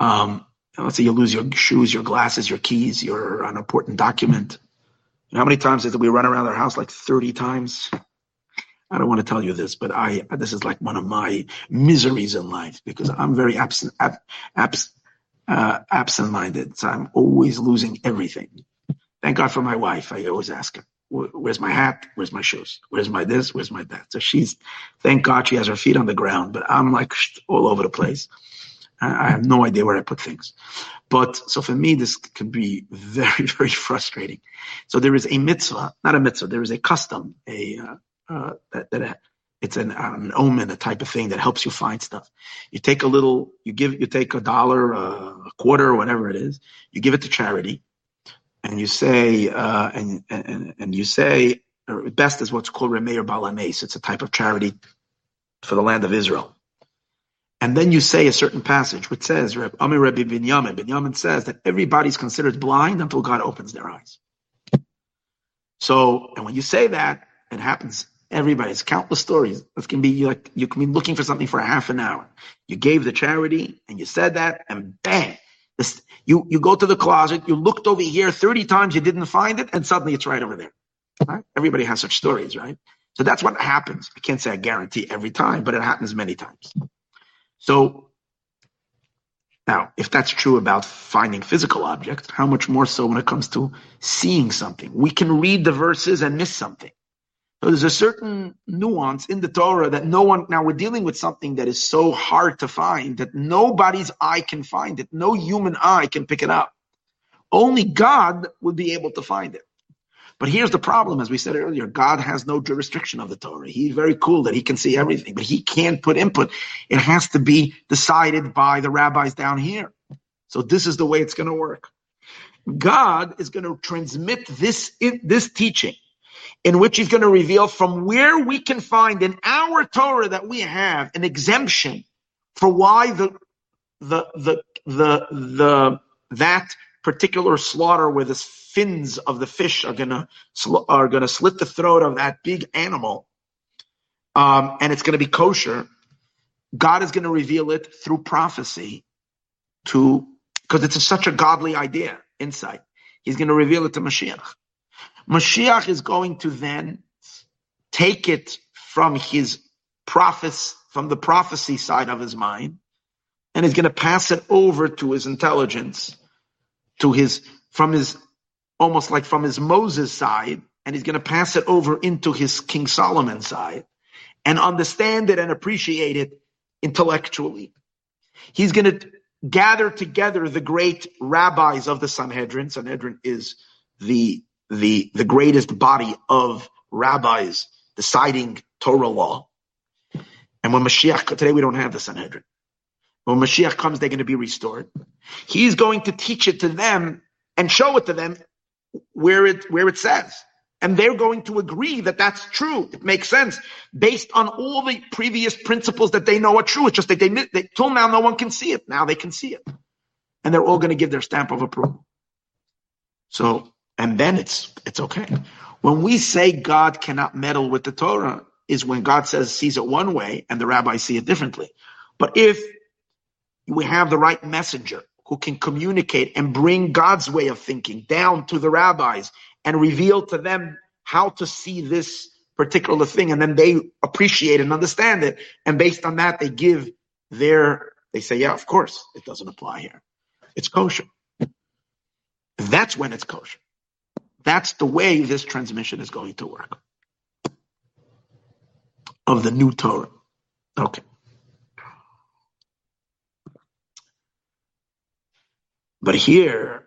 um, let's say you lose your shoes, your glasses, your keys, your an important document. You know how many times is did we run around our house? Like 30 times. I don't want to tell you this, but I this is like one of my miseries in life because I'm very absent ab, abs, uh, absent-minded. So I'm always losing everything. Thank God for my wife. I always ask her where's my hat? Where's my shoes? Where's my this? Where's my that? So she's, thank God she has her feet on the ground, but I'm like all over the place. I have no idea where I put things. But so for me, this can be very, very frustrating. So there is a mitzvah, not a mitzvah, there is a custom, a uh, uh, that, that it's an, um, an omen, a type of thing that helps you find stuff. You take a little, you give, you take a dollar, uh, a quarter, or whatever it is, you give it to charity, and you say, uh, and, and and you say, best is what's called Remeir Baal Haness. It's a type of charity for the land of Israel. And then you say a certain passage which says, Amir Rabbi Binyamin, Binyamin says that everybody's considered blind until God opens their eyes. So, and when you say that, it happens. Everybody's countless stories. This can be like you can be looking for something for a half an hour. You gave the charity and you said that, and bang, this, you you go to the closet. You looked over here thirty times, you didn't find it, and suddenly it's right over there. Right? Everybody has such stories, right? So that's what happens. I can't say I guarantee every time, but it happens many times. So now, if that's true about finding physical objects, how much more so when it comes to seeing something? We can read the verses and miss something. So there's a certain nuance in the Torah that no one, now we're dealing with something that is so hard to find that nobody's eye can find it. No human eye can pick it up. Only God would be able to find it. But here's the problem, as we said earlier, God has no jurisdiction of the Torah. He's very cool that he can see everything, but he can't put input. It has to be decided by the rabbis down here. So this is the way it's going to work. God is going to transmit this, this teaching in which he's going to reveal from where we can find in our Torah that we have an exemption for why the, the, the, the, the, that particular slaughter where the fins of the fish are gonna are gonna slit the throat of that big animal, um, and it's gonna be kosher. God is gonna reveal it through prophecy, to because it's a, such a godly idea, insight. He's gonna reveal it to Mashiach. Mashiach is going to then take it from his prophets, from the prophecy side of his mind, and he's going to pass it over to his intelligence to his from his almost like from his Moses side, and he's going to pass it over into his King Solomon side and understand it and appreciate it intellectually. He's going to gather together the great rabbis of the Sanhedrin. Sanhedrin is the the the greatest body of rabbis deciding Torah law. And when Mashiach today we don't have the Sanhedrin. When Mashiach comes, they're going to be restored. He's going to teach it to them and show it to them where it where it says. And they're going to agree that that's true. It makes sense based on all the previous principles that they know are true. It's just that they, they till now no one can see it. Now they can see it, and they're all going to give their stamp of approval. So, and then it's it's okay. When we say God cannot meddle with the Torah, is when God says sees it one way and the rabbis see it differently. But if we have the right messenger who can communicate and bring God's way of thinking down to the rabbis and reveal to them how to see this particular thing. And then they appreciate and understand it. And based on that, they give their, they say, yeah, of course, it doesn't apply here. It's kosher. That's when it's kosher. That's the way this transmission is going to work of the new Torah. Okay. But here,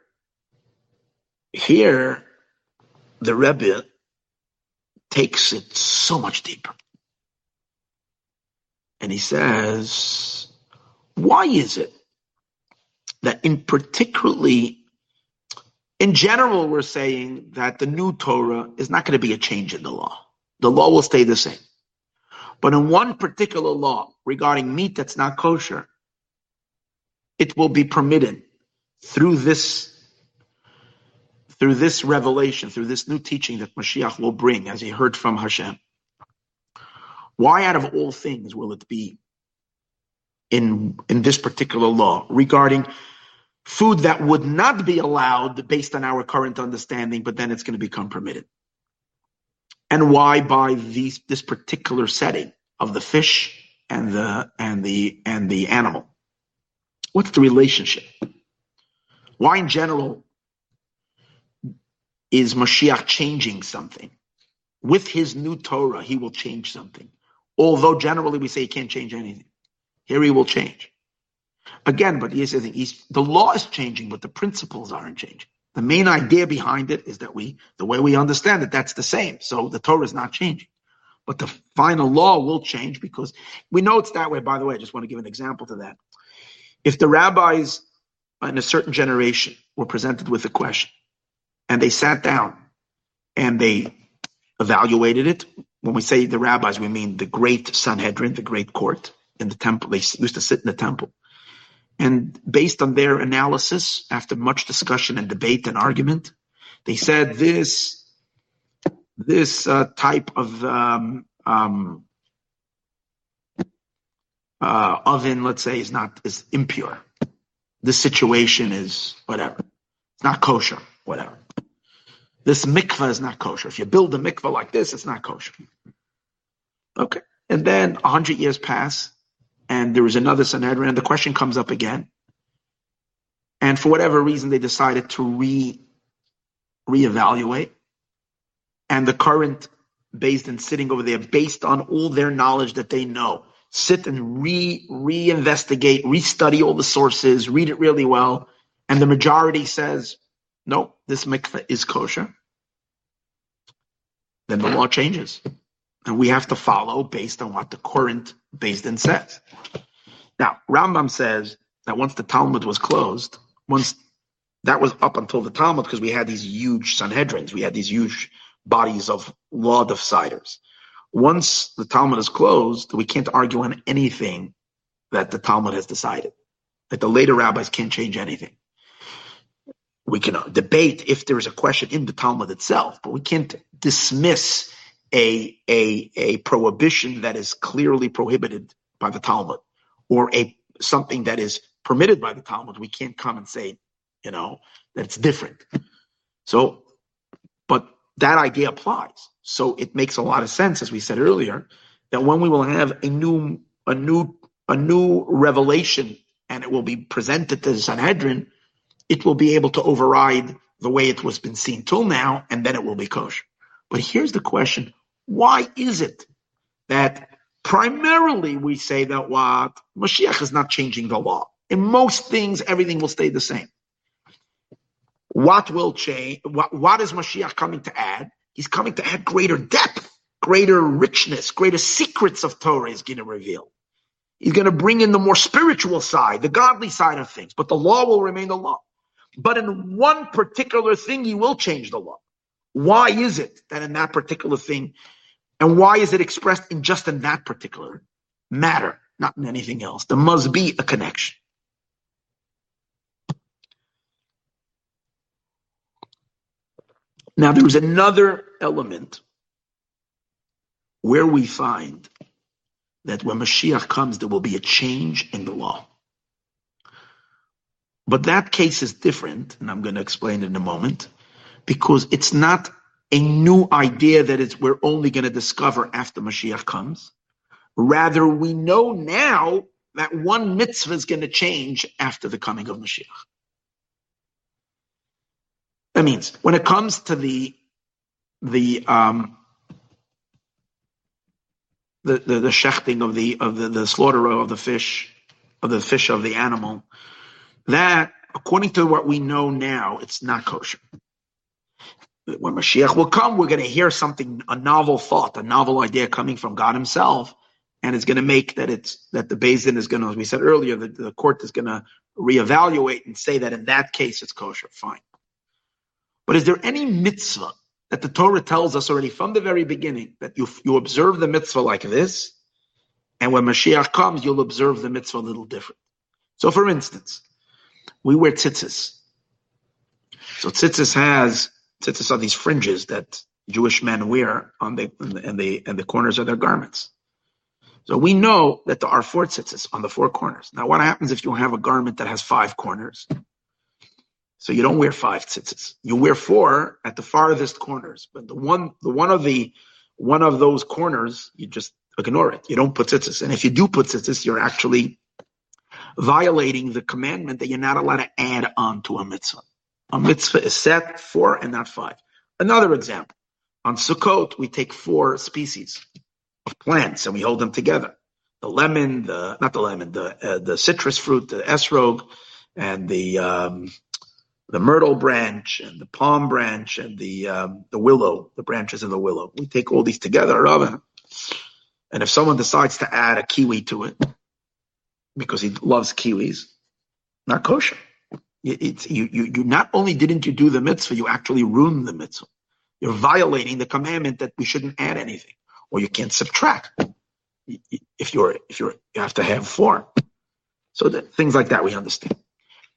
here, the Rebbe takes it so much deeper. And he says, why is it that in particularly, in general, we're saying that the new Torah is not going to be a change in the law. The law will stay the same. But in one particular law regarding meat that's not kosher, it will be permitted through this through this revelation, through this new teaching that Mashiach will bring, as he heard from Hashem. Why, out of all things, will it be in in this particular law regarding food that would not be allowed based on our current understanding, but then it's going to become permitted? And why, by these this particular setting of the fish and the and the and the animal? What's the relationship? Why, in general, is Mashiach changing something? With his new Torah, he will change something. Although generally we say he can't change anything. Here he will change. Again, but he's saying he's, the law is changing, but the principles aren't changing. The main idea behind it is that we, the way we understand it, that's the same. So the Torah is not changing. But the final law will change because we know it's that way. By the way, I just want to give an example to that. If the rabbis in a certain generation were presented with a question and they sat down and they evaluated it, when we say the rabbis, we mean the great Sanhedrin, the great court in the temple. They used to sit in the temple. And based on their analysis, after much discussion and debate and argument, they said this this uh, type of um, um, uh, oven, let's say, is not is impure. This situation is whatever. It's not kosher, whatever. This mikvah is not kosher. If you build a mikvah like this, it's not kosher. Okay. And then a hundred years pass, and there is another Sanhedrin, and the question comes up again. And for whatever reason, they decided to re reevaluate. And the current Beis Din sitting over there, based on all their knowledge that they know, sit and re reinvestigate, restudy all the sources, read it really well, and the majority says, no, this mikveh is kosher, then the law changes. And we have to follow based on what the current Beis Din says. Now, Rambam says that once the Talmud was closed, once that was up until the Talmud, because we had these huge Sanhedrins, we had these huge bodies of law deciders. Once the Talmud is closed, we can't argue on anything that the Talmud has decided. That the later rabbis can't change anything. We can debate if there is a question in the Talmud itself, but we can't dismiss a, a, a prohibition that is clearly prohibited by the Talmud or a something that is permitted by the Talmud. We can't come and say, you know, that it's different. So, but that idea applies. So it makes a lot of sense, as we said earlier, that when we will have a new, a new, a new revelation and it will be presented to the Sanhedrin, it will be able to override the way it was been seen till now, and then it will be kosher. But here's the question: Why is it that primarily we say that what Mashiach is not changing the law? In most things, everything will stay the same. What will change? What, what is Mashiach coming to add? He's coming to add greater depth, greater richness, greater secrets of Torah is going to reveal. He's going to bring in the more spiritual side, the godly side of things, but the law will remain the law. But in one particular thing, he will change the law. Why is it that in that particular thing, and why is it expressed in just in that particular matter, not in anything else? There must be a connection. Now, there's another element where we find that when Mashiach comes, there will be a change in the law. But that case is different, and I'm going to explain it in a moment, because it's not a new idea that it's, we're only going to discover after Mashiach comes. Rather, we know now that one mitzvah is going to change after the coming of Mashiach. That means when it comes to the the um, the, the, the shechting of the of the, the slaughter of the fish of the fish of the animal, that according to what we know now, it's not kosher. When Mashiach will come, we're going to hear something, a novel thought, a novel idea coming from God Himself, and it's going to make that it's that the Din is going to, as we said earlier, the, the court is going to reevaluate and say that in that case it's kosher. Fine. But is there any mitzvah that the Torah tells us already from the very beginning that you, you observe the mitzvah like this, and when Mashiach comes, you'll observe the mitzvah a little different. So, for instance, we wear tzitzis. So tzitzis has tzitzis are these fringes that Jewish men wear on the and the and the corners of their garments. So we know that there are four tzitzis on the four corners. Now, what happens if you have a garment that has five corners? So you don't wear five tzitzis. You wear four at the farthest corners. But the one, the one of the, one of those corners, you just ignore it. You don't put tzitzis. And if you do put tzitzis, you're actually violating the commandment that you're not allowed to add on to a mitzvah. A mitzvah is set four and not five. Another example. On Sukkot, we take four species of plants and we hold them together. the lemon, the not the lemon, the uh, the citrus fruit, the esrog, and the um, the myrtle branch and the palm branch and the um, the willow, the branches of the willow. We take all these together, and if someone decides to add a kiwi to it because he loves kiwis, not kosher. It's, you, you, you not only didn't you do the mitzvah, you actually ruined the mitzvah. You're violating the commandment that we shouldn't add anything, or you can't subtract. If you're, if you're, you have to have four. So that, things like that we understand.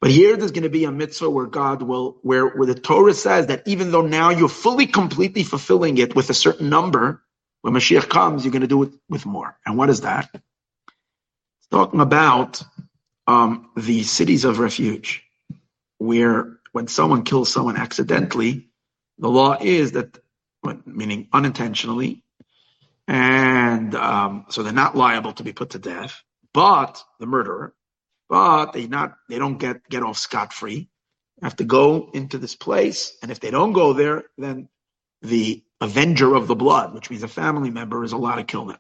But here there's going to be a mitzvah where God will, where, where the Torah says that even though now you're fully, completely fulfilling it with a certain number, when Mashiach comes, you're going to do it with more. And what is that? It's talking about um, the cities of refuge, where when someone kills someone accidentally, the law is that, meaning unintentionally, and um, so they're not liable to be put to death. But the murderer, but they not they don't get get off scot free. Have to go into this place, and if they don't go there, then the avenger of the blood, which means a family member, is allowed to kill them.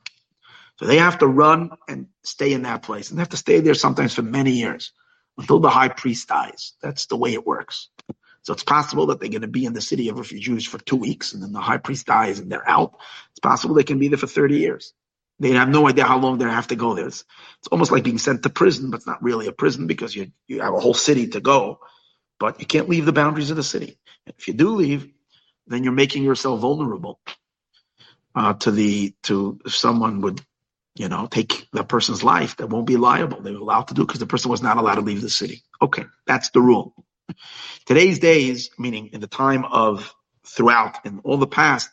So they have to run and stay in that place, and they have to stay there sometimes for many years until the high priest dies. That's the way it works. So it's possible that they're going to be in the city of refugees for two weeks, and then the high priest dies and they're out. It's possible they can be there for 30 years. They have no idea how long they have to go there. It's, it's almost like being sent to prison, but it's not really a prison because you, you have a whole city to go, but you can't leave the boundaries of the city. And if you do leave, then you're making yourself vulnerable uh, to the to if someone would you know take the person's life that won't be liable. They were allowed to do because the person was not allowed to leave the city. Okay, that's the rule. Today's days, meaning in the time of throughout in all the past,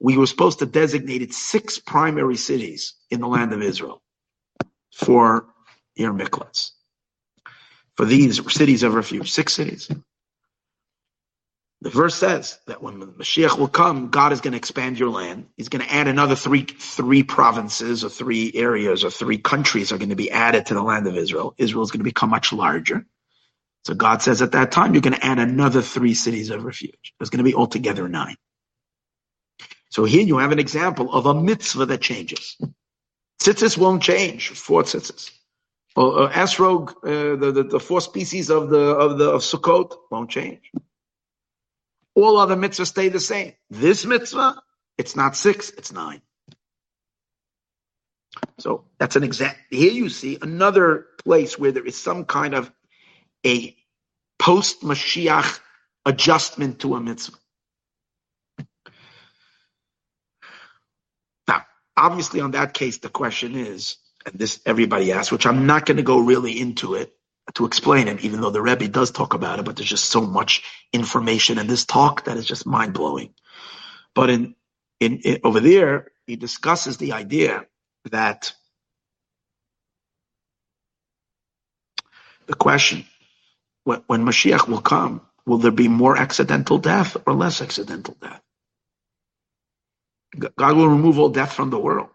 we were supposed to designate six primary cities in the land of Israel for Ir Miklets. For these cities of refuge, six cities. The verse says that when the Mashiach will come, God is going to expand your land. He's going to add another three three provinces or three areas or three countries are going to be added to the land of Israel. Israel is going to become much larger. So God says at that time, you're going to add another three cities of refuge. There's going to be altogether nine. So here you have an example of a mitzvah that changes. Tzitzis won't change. Four tzitzis. Or, or esrog, uh, the, the, the four species of the of the of Sukkot won't change. All other mitzvahs stay the same. This mitzvah, it's not six, it's nine. So that's an exact. Here you see another place where there is some kind of a post Mashiach adjustment to a mitzvah. Now, obviously, on that case, the question is, and this everybody asks, which I'm not going to go really into it to explain it, even though the Rebbe does talk about it, but there's just so much information in this talk that is just mind blowing. But in, in, in over there, he discusses the idea that the question when, when Mashiach will come, will there be more accidental death or less accidental death? God will remove all death from the world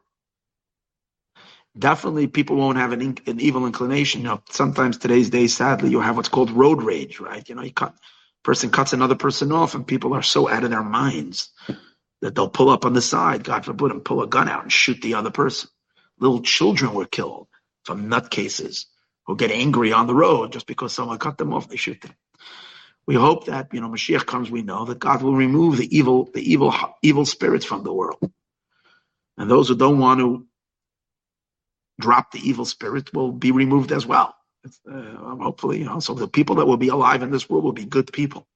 definitely people won't have an, an evil inclination. You know, sometimes today's day, sadly, you have what's called road rage, right? You know, you cut person cuts another person off, and people are so out of their minds that they'll pull up on the side, God forbid, and pull a gun out and shoot the other person. Little children were killed from nutcases who get angry on the road just because someone cut them off, they shoot them. We hope that you know Mashiach comes. We know that God will remove the evil, the evil, evil spirits from the world, and those who don't want to drop the evil spirit will be removed as well. Uh, hopefully, you know, so the people that will be alive in this world will be good people.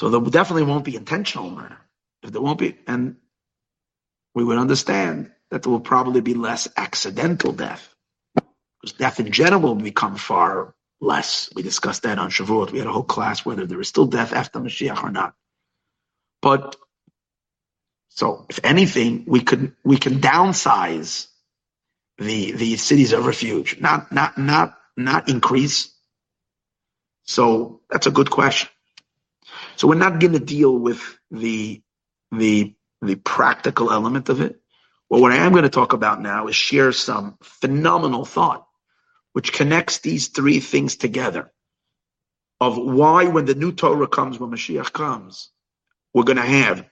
So there definitely won't be intentional murder. If there won't be, and we would understand that there will probably be less accidental death. Because death in general will become far less. We discussed that on Shavuot. We had a whole class whether there is still death after Mashiach or not. But so, if anything, we could we can downsize the the cities of refuge, not not not not increase. So that's a good question. So we're not going to deal with the the the practical element of it. Well, what I am going to talk about now is share some phenomenal thought, which connects these three things together. Of why, when the new Torah comes, when Mashiach comes, we're going to have,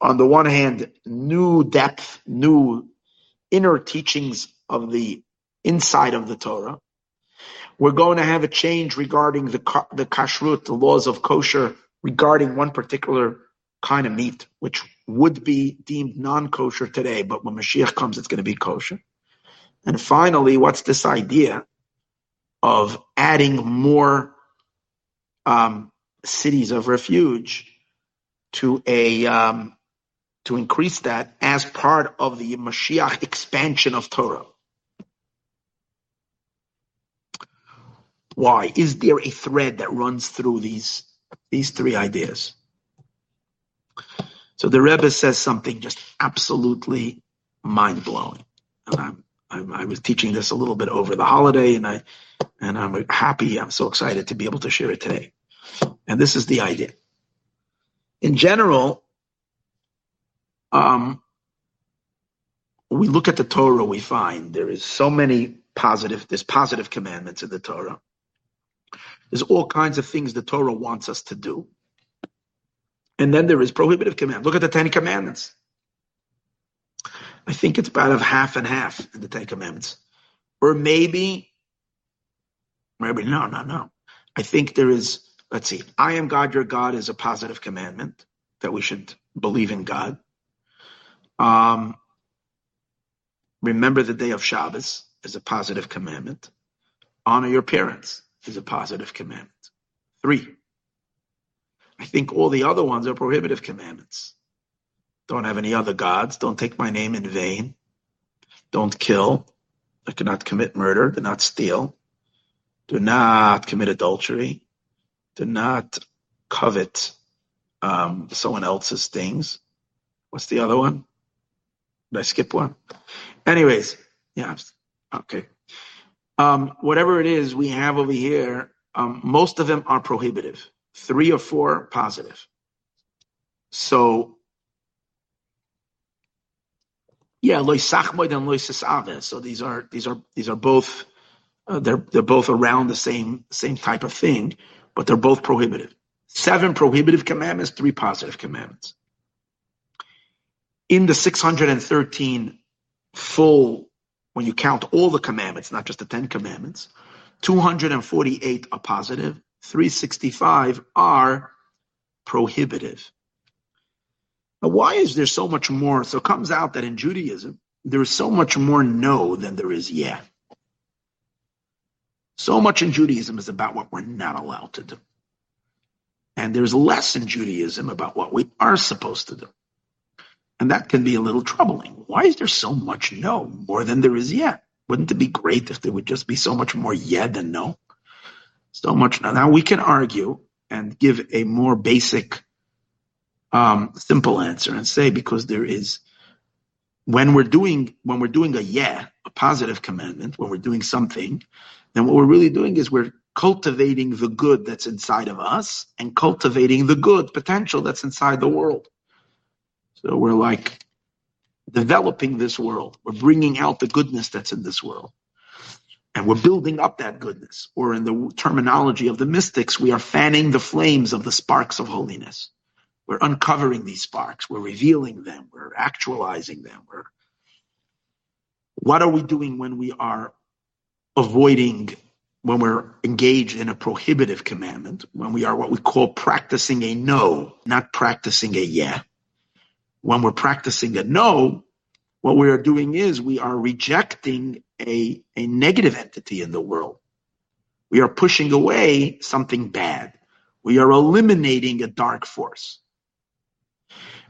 on the one hand, new depth, new inner teachings of the inside of the Torah. We're going to have a change regarding the the kashrut, the laws of kosher regarding one particular kind of meat, which would be deemed non-kosher today, but when Mashiach comes, it's going to be kosher. And finally, what's this idea of adding more um, cities of refuge to a um, to increase that as part of the Mashiach expansion of Torah? Why is there a thread that runs through these these three ideas? So the Rebbe says something just absolutely mind blowing, and I'm I, I was teaching this a little bit over the holiday, and I and I'm happy. I'm so excited to be able to share it today. And this is the idea. In general, um, we look at the Torah, we find there is so many positive. There's positive commandments in the Torah. There's all kinds of things the Torah wants us to do. And then there is prohibitive command. Look at the Ten Commandments. I think it's about of half and half in the Ten Commandments. Or maybe, maybe, no, no, no. I think there is, let's see, I am God, your God is a positive commandment that we should believe in God. Um, remember the day of Shabbos is a positive commandment. Honor your parents is a positive commandment. Three. I think all the other ones are prohibitive commandments. Don't have any other gods. Don't take my name in vain. Don't kill. I cannot commit murder. Do not steal. Do not commit adultery. Do not covet um, someone else's things. What's the other one? Did I skip one? Anyways, yeah, okay. Um, whatever it is we have over here, um, most of them are prohibitive. Three or four positive. So yeah, loy sachmoid and loy So these are these are these are both uh, they're they're both around the same same type of thing, but they're both prohibitive. Seven prohibitive commandments, three positive commandments. In the 613 full, when you count all the commandments, not just the 10 commandments, 248 are positive, 365 are prohibitive. Now, why is there so much more? So it comes out that in Judaism, there is so much more no than there is yeah. So much in Judaism is about what we're not allowed to do. And there's less in Judaism about what we are supposed to do. And that can be a little troubling. Why is there so much no more than there is yet? Wouldn't it be great if there would just be so much more yeah than no? So much no. Now we can argue and give a more basic um, simple answer and say because there is when we're doing when we're doing a yeah, a positive commandment, when we're doing something, then what we're really doing is we're cultivating the good that's inside of us and cultivating the good potential that's inside the world. So we're like developing this world. We're bringing out the goodness that's in this world. And we're building up that goodness. Or in the terminology of the mystics, we are fanning the flames of the sparks of holiness. We're uncovering these sparks. We're revealing them. We're actualizing them. We're, what are we doing when we are avoiding, when we're engaged in a prohibitive commandment, when we are what we call practicing a no, not practicing a yeah? When we're practicing a no, what we are doing is we are rejecting a, a negative entity in the world. We are pushing away something bad. We are eliminating a dark force.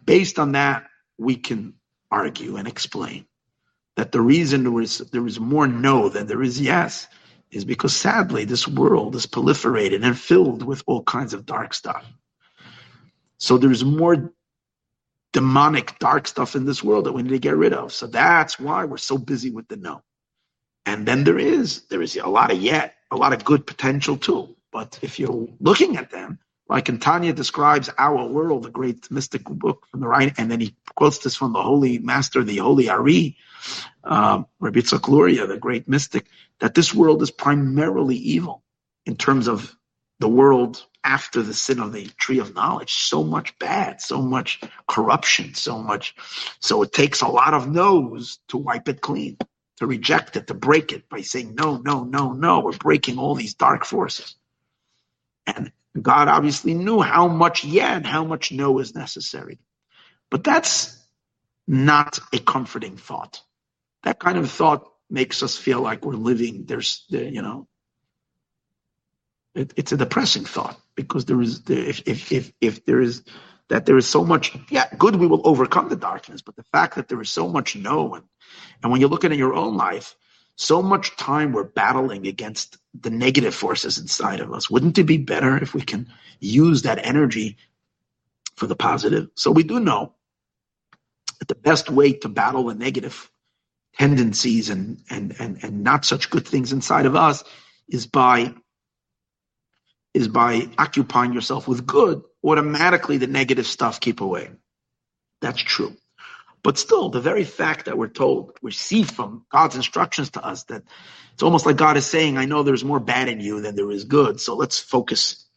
Based on that, we can argue and explain that the reason there is, there is more no than there is yes is because sadly this world is proliferated and filled with all kinds of dark stuff. So there's more demonic dark stuff in this world that we need to get rid of. So that's why we're so busy with the no. And then there is there is a lot of yet, a lot of good potential too. But if you're looking at them, like in Tanya describes our world, the great mystic book from the right, and then he quotes this from the holy master, the holy Ari, um, Rabbi Luria, the great mystic, that this world is primarily evil in terms of the world after the sin of the tree of knowledge, so much bad, so much corruption, so much. So it takes a lot of no's to wipe it clean, to reject it, to break it by saying, no, no, no, no. We're breaking all these dark forces. And God obviously knew how much yeah and how much no is necessary. But that's not a comforting thought. That kind of thought makes us feel like we're living, there's, you know, it, it's a depressing thought because there is, if, if, if, if there is, that there is so much, yeah, good, we will overcome the darkness, but the fact that there is so much no, and, and when you look at your own life, so much time we're battling against the negative forces inside of us. Wouldn't it be better if we can use that energy for the positive? So we do know that the best way to battle the negative tendencies and, and, and, and not such good things inside of us is by is by occupying yourself with good, automatically the negative stuff keep away. That's true. But still, the very fact that we're told, we see from God's instructions to us that it's almost like God is saying, I know there's more bad in you than there is good. So let's focus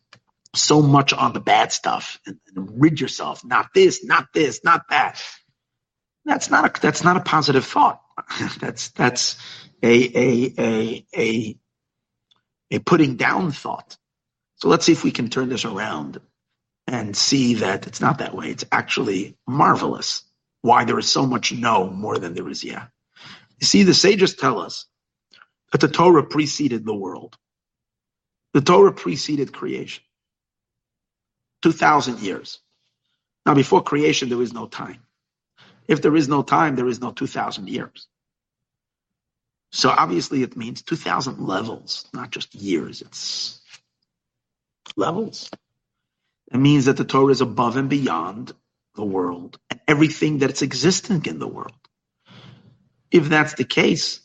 so much on the bad stuff and, and rid yourself. Not this, not this, not that. That's not a, that's not a positive thought. that's, that's a, a, a, a, a putting down thought. So let's see if we can turn this around and see that it's not that way. It's actually marvelous why there is so much no more than there is yeah. You see, the sages tell us that the Torah preceded the world. The Torah preceded creation. 2,000 years. Now, before creation, there is no time. If there is no time, there is no 2,000 years. So obviously, it means 2,000 levels, not just years. It's levels. It means that the Torah is above and beyond the world and everything that's existing in the world. If that's the case,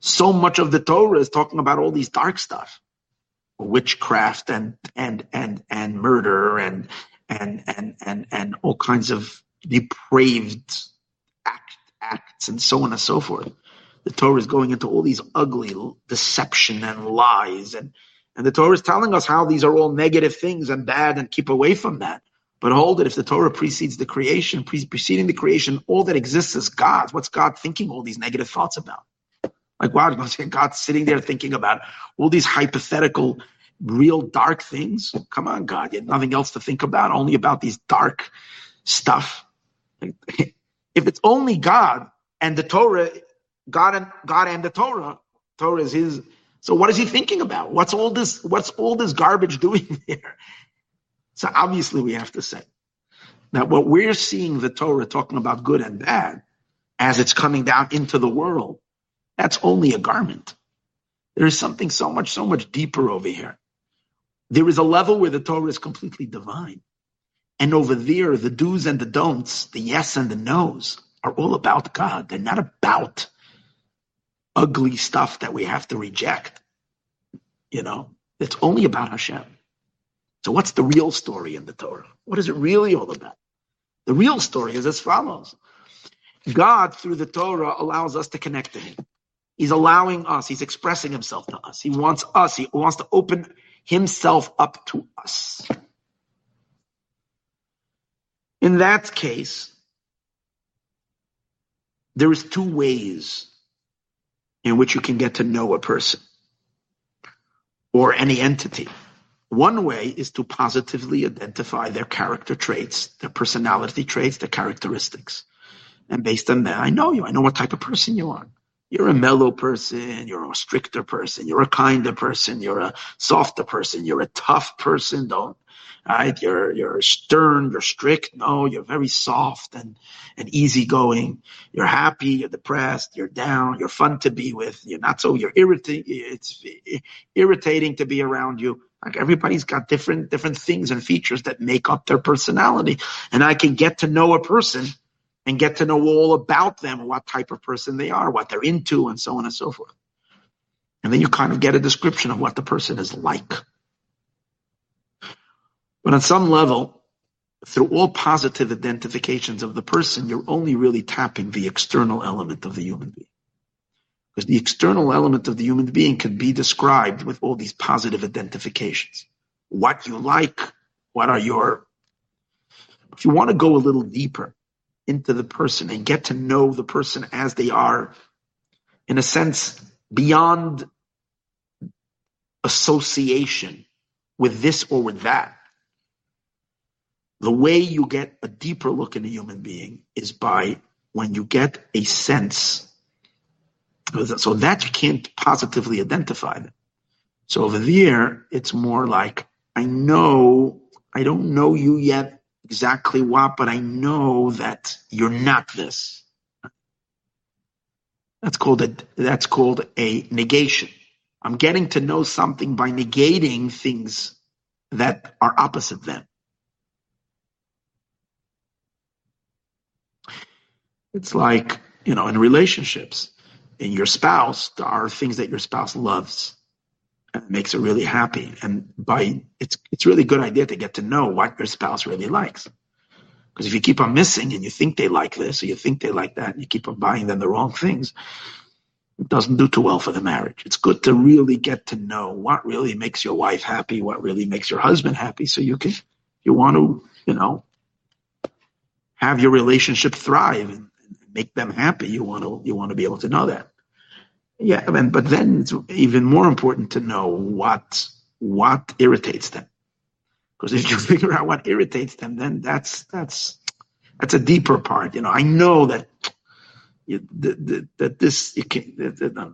so much of the Torah is talking about all these dark stuff, witchcraft and and and and murder and and and and and all kinds of depraved act, acts and so on and so forth. The Torah is going into all these ugly deception and lies and and the Torah is telling us how these are all negative things and bad and keep away from that. But hold it, if the Torah precedes the creation, pre- preceding the creation, all that exists is God. What's God thinking all these negative thoughts about? Like, wow, God's sitting there thinking about all these hypothetical, real dark things. Come on, God, you have nothing else to think about, only about these dark stuff. If it's only God and the Torah, God and God and the Torah, Torah is his. So what is he thinking about? What's all this? What's all this garbage doing there? So obviously we have to say that what we're seeing the Torah talking about good and bad as it's coming down into the world, that's only a garment. There is something so much, so much deeper over here. There is a level where the Torah is completely divine. And over there, the do's and the don'ts, the yes and the no's, are all about God. They're not about ugly stuff that we have to reject. You know, it's only about Hashem. So what's the real story in the Torah? What is it really all about? The real story is as follows. God, through the Torah, allows us to connect to Him. He's allowing us, He's expressing Himself to us. He wants us, He wants to open Himself up to us. In that case, there is two ways in which you can get to know a person or any entity. One way is to positively identify their character traits, their personality traits, their characteristics. And based on that, I know you. I know what type of person you are. You're a mellow person. You're a stricter person. You're a kinder person. You're a softer person. You're a tough person. Don't right? You're you're stern, you're strict. No, you're very soft and and easygoing. You're happy, you're depressed, you're down, you're fun to be with. You're not so you're irritating. It's irritating to be around you. Like everybody's got different different things and features that make up their personality, and I can get to know a person and get to know all about them, what type of person they are, what they're into, and so on and so forth. And then you kind of get a description of what the person is like. But on some level, through all positive identifications of the person, you're only really tapping the external element of the human being. Because the external element of the human being can be described with all these positive identifications. what you like, what are your. If you want to go a little deeper into the person and get to know the person as they are, in a sense, beyond association with this or with that. The way you get a deeper look in a human being is by when you get a sense. So that you can't positively identify them. So over there, it's more like, I know, I don't know you yet exactly what, but I know that you're not this. That's called a, that's called a negation. I'm getting to know something by negating things that are opposite them. It's like, you know, in relationships, in your spouse, there are things that your spouse loves and makes her really happy. And by it's it's really good idea to get to know what your spouse really likes. Because if you keep on missing and you think they like this or you think they like that, and you keep on buying them the wrong things, it doesn't do too well for the marriage. It's good to really get to know what really makes your wife happy, what really makes your husband happy, so you can you want to, you know, have your relationship thrive and make them happy. You want to you want to be able to know that. Yeah, I mean, but then it's even more important to know what what irritates them. Because if you figure out what irritates them, then that's that's that's a deeper part. You know, I know that you, that, that this you can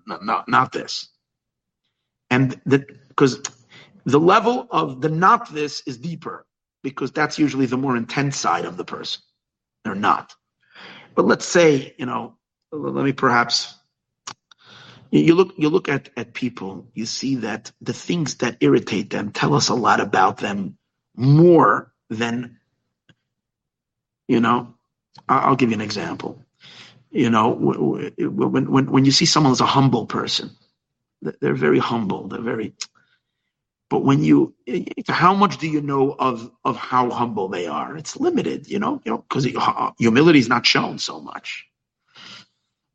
not, not not this, and that because the level of the not this is deeper because that's usually the more intense side of the person. They're not. But let's say, you know, let me perhaps you look you look at, at people, you see that the things that irritate them tell us a lot about them more than you know. I'll give you an example. You know, when when when you see someone as a humble person, they're very humble. They're very. But when you, how much do you know of of how humble they are? It's limited, you know, you know, because uh, humility is not shown so much.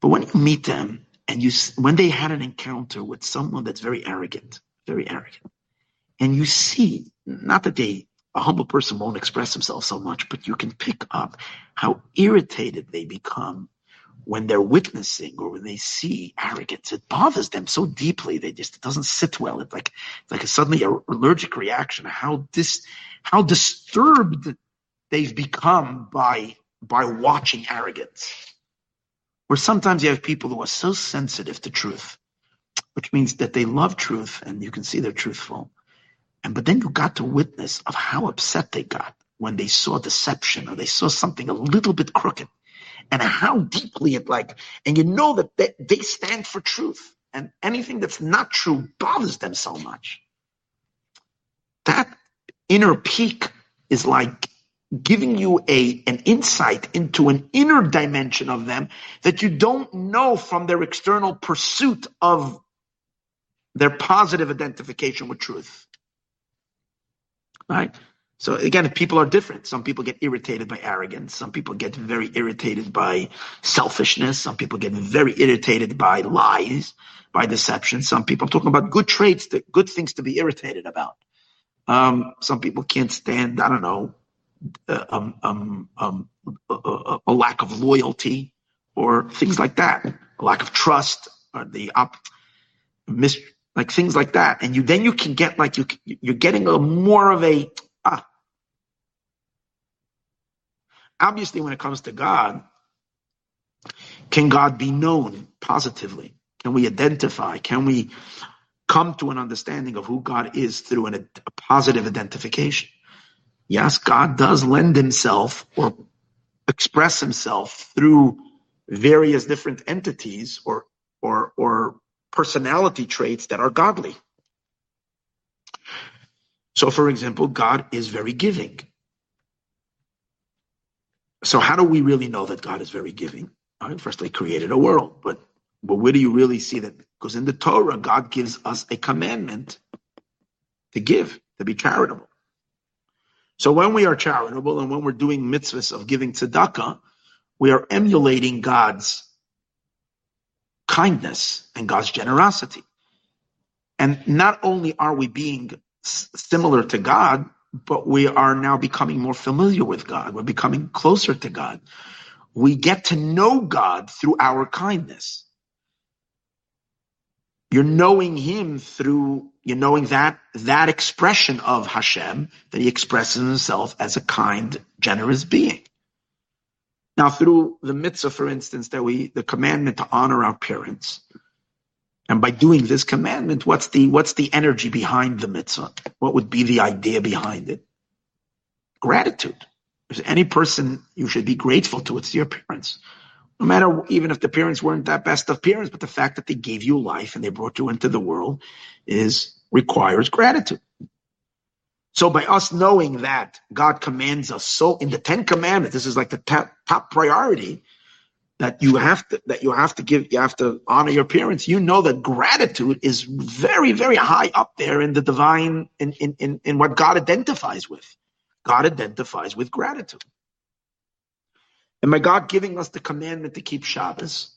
But when you meet them and you when they had an encounter with someone that's very arrogant, very arrogant, and you see not that they a humble person won't express himself so much, but you can pick up how irritated they become when they're witnessing or when they see arrogance. It bothers them so deeply they just it doesn't sit well. It's like it's like a suddenly allergic reaction. How this how disturbed they've become by by watching arrogance. Where sometimes you have people who are so sensitive to truth, which means that they love truth and you can see they're truthful. And but then you got to witness of how upset they got when they saw deception or they saw something a little bit crooked and how deeply it like, and you know that they, they stand for truth and anything that's not true bothers them so much. That inner peak is like giving you a an insight into an inner dimension of them that you don't know from their external pursuit of their positive identification with truth. Right? So again, people are different. Some people get irritated by arrogance. Some people get very irritated by selfishness. Some people get very irritated by lies, by deception. Some people, I'm talking about good traits, that, good things to be irritated about. Um, some people can't stand, I don't know, uh, um, um, um, a, a, lack of loyalty or things like that, a lack of trust or the op, mis, like things like that. And you then you can get like you you're getting a more of a ah. Obviously, when it comes to God, can God be known positively? Can we identify? Can we come to an understanding of who God is through an, a positive identification? Yes, God does lend himself or express himself through various different entities or or or personality traits that are godly. So for example, God is very giving. So how do we really know that God is very giving? Right, first, He created a world, but but where do you really see that? Because in the Torah, God gives us a commandment to give, to be charitable. So when we are charitable and when we're doing mitzvahs of giving tzedakah, we are emulating God's kindness and God's generosity. And not only are we being s- similar to God, but we are now becoming more familiar with God. We're becoming closer to God. We get to know God through our kindness. You're knowing Him through you're knowing that that expression of Hashem that He expresses Himself as a kind, generous being. Now, through the mitzvah, for instance, that we the commandment to honor our parents, and by doing this commandment, what's the what's the energy behind the mitzvah? What would be the idea behind it? Gratitude. If any person you should be grateful to, it's your parents. No matter even if the parents weren't that best of parents, but the fact that they gave you life and they brought you into the world is requires gratitude. So by us knowing that God commands us so in the Ten Commandments, this is like the top, top priority that you have to that you have to give you have to honor your parents you know that gratitude is very very high up there in the divine in in in, in what god identifies with. God identifies with gratitude. And by god giving us the commandment to keep shabbos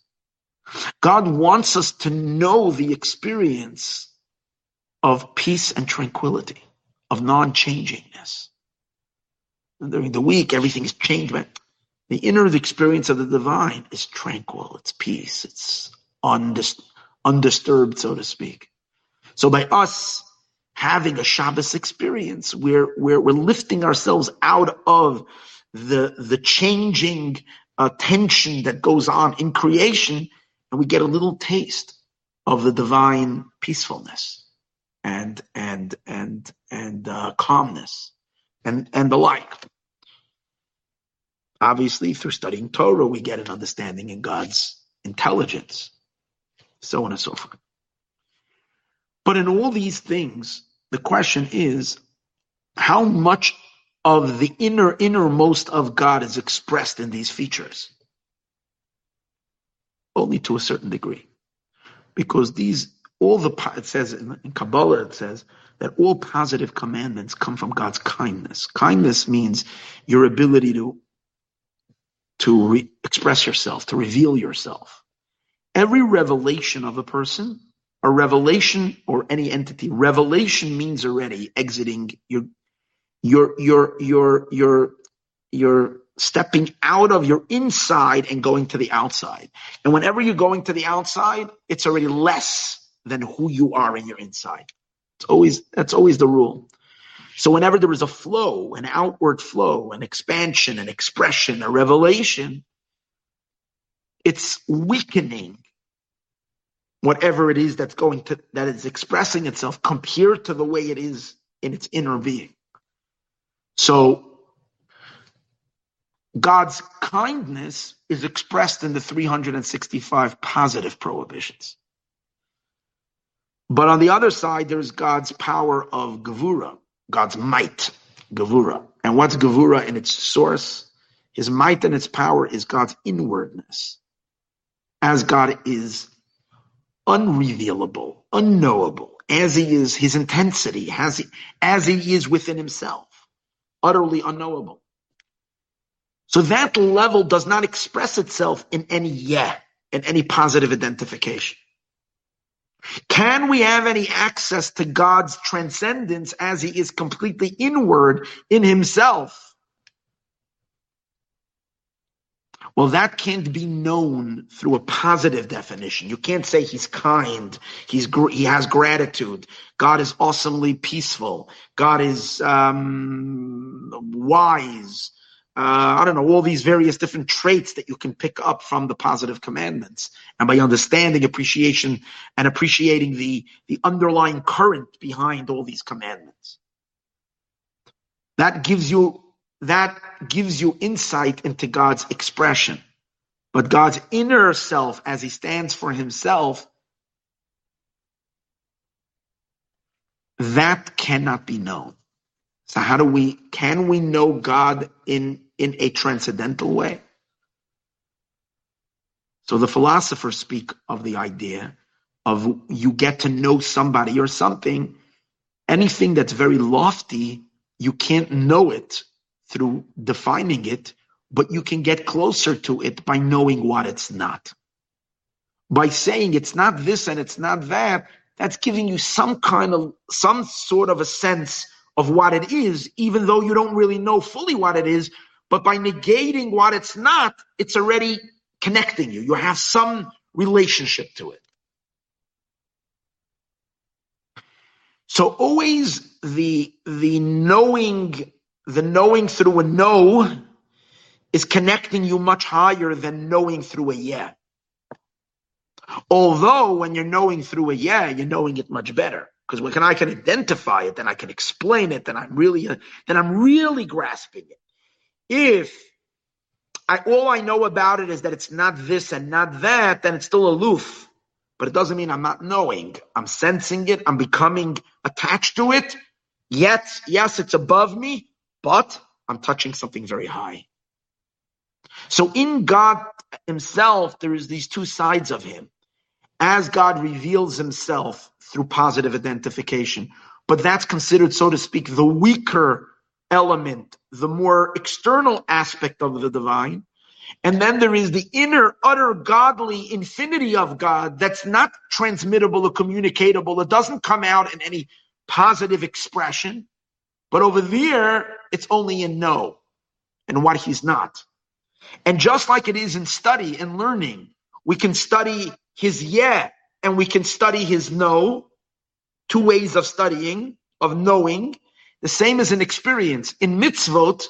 god wants us to know the experience of peace and tranquility of non-changingness. During the week everything is changed the inner experience of the divine is tranquil, it's peace, it's undis- undisturbed, so to speak. So by us having a Shabbos experience, we're, we're, we're lifting ourselves out of the, the changing uh, tension that goes on in creation, and we get a little taste of the divine peacefulness and and and and uh, calmness and and the like. Obviously, through studying Torah, we get an understanding in God's intelligence, so on and so forth. But in all these things, the question is how much of the inner, innermost of God is expressed in these features? Only to a certain degree. Because these, all the, it says in, in Kabbalah, it says that all positive commandments come from God's kindness. Kindness means your ability to to re- express yourself, to reveal yourself. Every revelation of a person, a revelation or any entity, revelation means already exiting your, your, your, your, your, your stepping out of your inside and going to the outside. And whenever you're going to the outside, it's already less than who you are in your inside. It's always, that's always the rule. So whenever there is a flow, an outward flow, an expansion, an expression, a revelation, it's weakening whatever it is that's going to that is expressing itself compared to the way it is in its inner being. So God's kindness is expressed in the 365 positive prohibitions. But on the other side, there's God's power of Gevura, God's might, Gevura. And what's Gevura in its source? His might and its power is God's inwardness. As God is unrevealable, unknowable, as he is his intensity, as he, as he is within himself, utterly unknowable. So that level does not express itself in any yeah, in any positive identification. Can we have any access to God's transcendence as he is completely inward in himself? Well, that can't be known through a positive definition. You can't say he's kind, he's he has gratitude. God is awesomely peaceful. God is um, wise uh, I don't know, all these various different traits that you can pick up from the positive commandments. And by understanding appreciation and appreciating the, the underlying current behind all these commandments. That gives you, that gives you insight into God's expression. But God's inner self, as he stands for himself, that cannot be known. So how do we, can we know God in, in a transcendental way? So the philosophers speak of the idea of you get to know somebody or something. Anything that's very lofty, you can't know it through defining it, but you can get closer to it by knowing what it's not. By saying it's not this and it's not that, that's giving you some kind of, some sort of a sense of what it is, even though you don't really know fully what it is. But by negating what it's not, it's already connecting you. You have some relationship to it. So always the, the knowing, the knowing through a no is connecting you much higher than knowing through a yeah. Although when you're knowing through a yeah, you're knowing it much better. Because when I can identify it, then I can explain it, then I'm really, then I'm really grasping it. If I, all I know about it is that it's not this and not that, then it's still aloof but it doesn't mean I'm not knowing. I'm sensing it. I'm becoming attached to it. Yet, yes, it's above me, but I'm touching something very high. So in God himself, there is these two sides of him. As God reveals himself through positive identification, but that's considered, so to speak, the weaker element, the more external aspect of the divine. And then there is the inner, utter godly infinity of God that's not transmittable or communicatable. It doesn't come out in any positive expression. But over there, it's only in no and what he's not. And just like it is in study and learning, we can study his yeah and we can study his no. Two ways of studying, of knowing. The same as in experience. In mitzvot,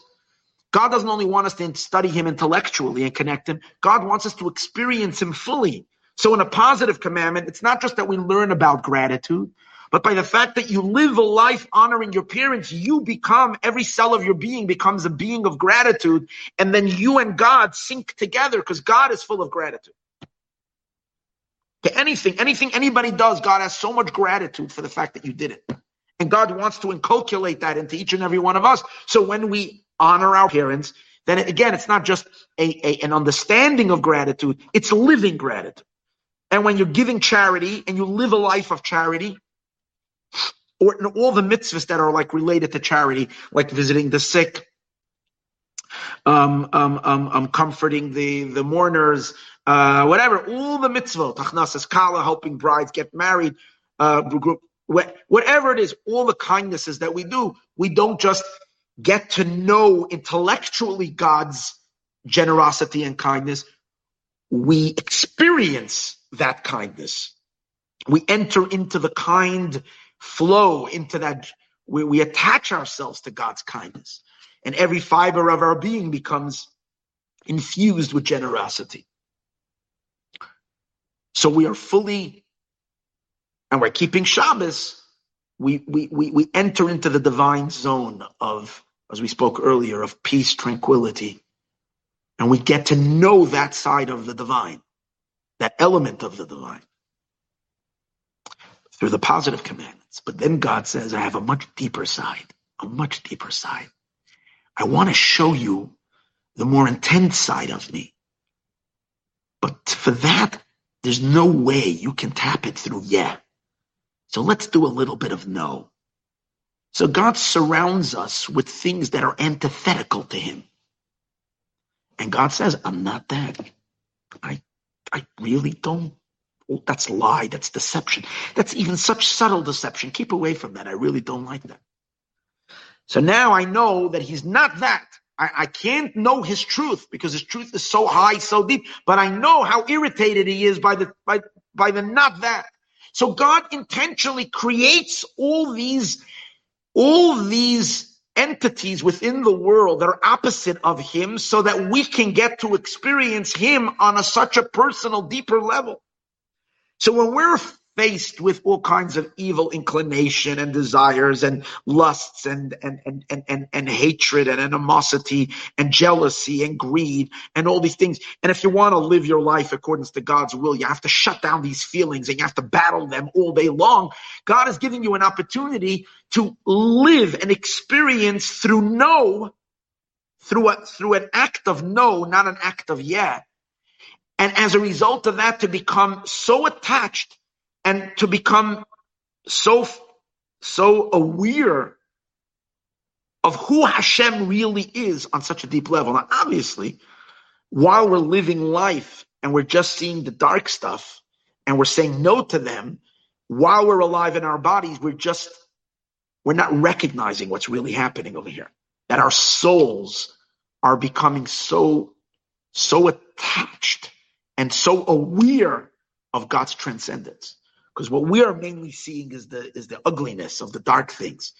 God doesn't only want us to study him intellectually and connect him, God wants us to experience him fully. So in a positive commandment, it's not just that we learn about gratitude, but by the fact that you live a life honoring your parents, you become, every cell of your being becomes a being of gratitude. And then you and God sync together because God is full of gratitude. To anything, anything anybody does, God has so much gratitude for the fact that you did it. And God wants to inculcate that into each and every one of us. So when we honor our parents, then again, it's not just a, a, an understanding of gratitude, it's living gratitude. And when you're giving charity and you live a life of charity, or all the mitzvahs that are like related to charity, like visiting the sick, um, um, um, um comforting the, the mourners, uh, whatever, all the mitzvot, achnasas kala, helping brides get married, uh, whatever it is, all the kindnesses that we do, we don't just get to know intellectually God's generosity and kindness, we experience that kindness. We enter into the kind flow, into that, we, we attach ourselves to God's kindness. And every fiber of our being becomes infused with generosity. So we are fully, and we're keeping Shabbos we, we, we, we enter into the divine zone of, as we spoke earlier, of peace, tranquility. And we get to know that side of the divine, that element of the divine through the positive commandments. But then God says, I have a much deeper side, a much deeper side. I want to show you the more intense side of me. But for that, there's no way you can tap it through yeah. So let's do a little bit of no. So God surrounds us with things that are antithetical to him. And God says, I'm not that. I I really don't. Oh, that's lie. That's deception. That's even such subtle deception. Keep away from that. I really don't like that. So now I know that he's not that. I, I can't know his truth because his truth is so high, so deep, but I know how irritated he is by the by by the not that. So God intentionally creates all these, all these entities within the world that are opposite of him so that we can get to experience him on a, such a personal, deeper level. So when we're faced with all kinds of evil inclination and desires and lusts and and and and and, and hatred and animosity and jealousy and greed and all these things. And if you want to live your life according to God's will, you have to shut down these feelings and you have to battle them all day long. God is giving you an opportunity to live and experience through no, through a, through an act of no, not an act of yeah. And as a result of that, to become so attached and to become so so aware of who Hashem really is on such a deep level. Now, obviously, while we're living life and we're just seeing the dark stuff and we're saying no to them, while we're alive in our bodies, we're just, we're not recognizing what's really happening over here. That our souls are becoming so, so attached and so aware of God's transcendence. Because what we are mainly seeing is the, is the ugliness of the dark things,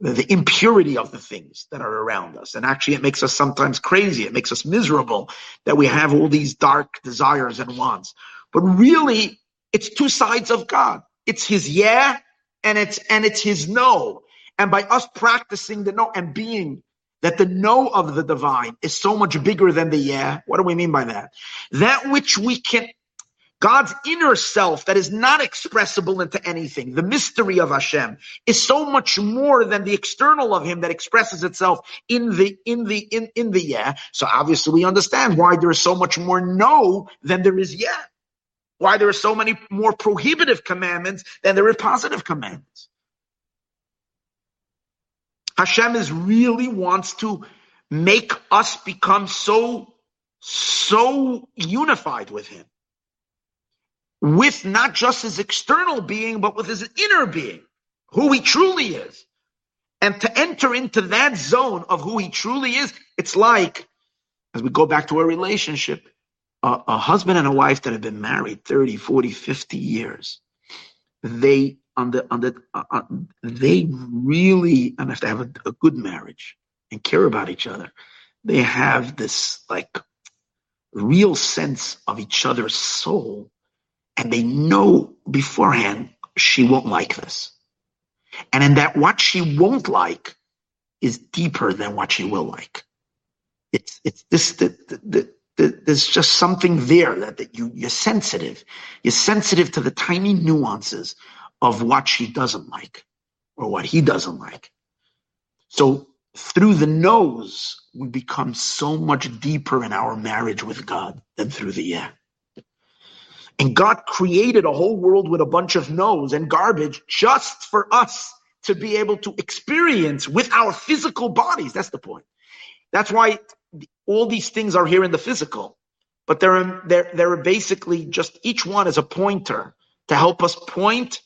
the, the impurity of the things that are around us. And actually it makes us sometimes crazy. It makes us miserable that we have all these dark desires and wants. But really, it's two sides of God. It's his yeah and it's and it's his no. And by us practicing the no and being that the no of the divine is so much bigger than the yeah. What do we mean by that? That which we can God's inner self that is not expressible into anything. The mystery of Hashem is so much more than the external of him that expresses itself in the, in the, in, in the yeah. So obviously we understand why there is so much more no than there is yeah why there are so many more prohibitive commandments than there are positive commandments. Hashem is really wants to make us become so, so unified with Him. With not just His external being, but with His inner being, who He truly is. And to enter into that zone of who He truly is, it's like, as we go back to a relationship, a, a husband and a wife that have been married 30, 40, 50 years, they on the on the uh, uh, they really and have to have a, a good marriage and care about each other. They have this like real sense of each other's soul, and they know beforehand she won't like this, and in that what she won't like is deeper than what she will like. It's it's this the, the, the there's just something there that, that you, you're sensitive. You're sensitive to the tiny nuances of what she doesn't like or what he doesn't like. So through the nose, we become so much deeper in our marriage with God than through the yeah. And God created a whole world with a bunch of no's and garbage just for us to be able to experience with our physical bodies. That's the point. That's why all these things are here in the physical, but they're, they're, they're basically just each one is a pointer to help us point.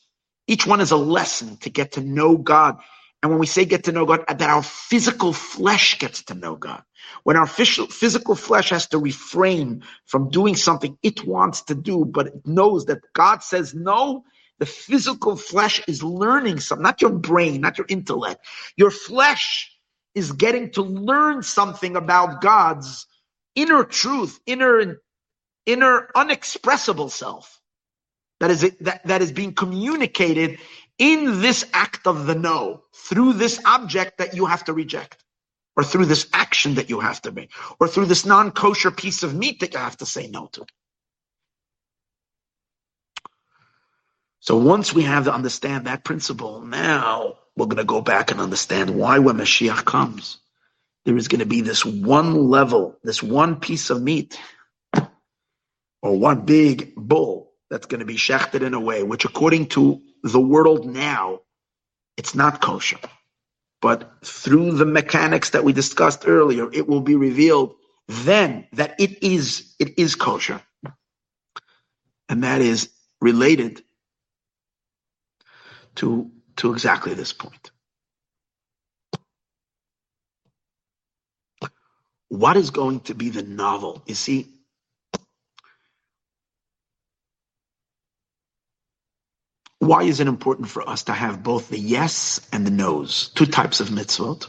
Each one is a lesson to get to know God. And when we say get to know God, that our physical flesh gets to know God. When our physical flesh has to refrain from doing something it wants to do, but it knows that God says no, the physical flesh is learning something, not your brain, not your intellect. Your flesh is getting to learn something about God's inner truth, inner inner unexpressible self that is that, that is being communicated in this act of the no through this object that you have to reject or through this action that you have to make or through this non-kosher piece of meat that you have to say no to so once we have to understand that principle now we're going to go back and understand why when Mashiach comes, there is going to be this one level, this one piece of meat, or one big bull that's going to be shechted in a way which, according to the world now, it's not kosher. But through the mechanics that we discussed earlier, it will be revealed then that it is it is kosher, and that is related to to exactly this point. What is going to be the novel? You see, why is it important for us to have both the yes and the no's, two types of mitzvot?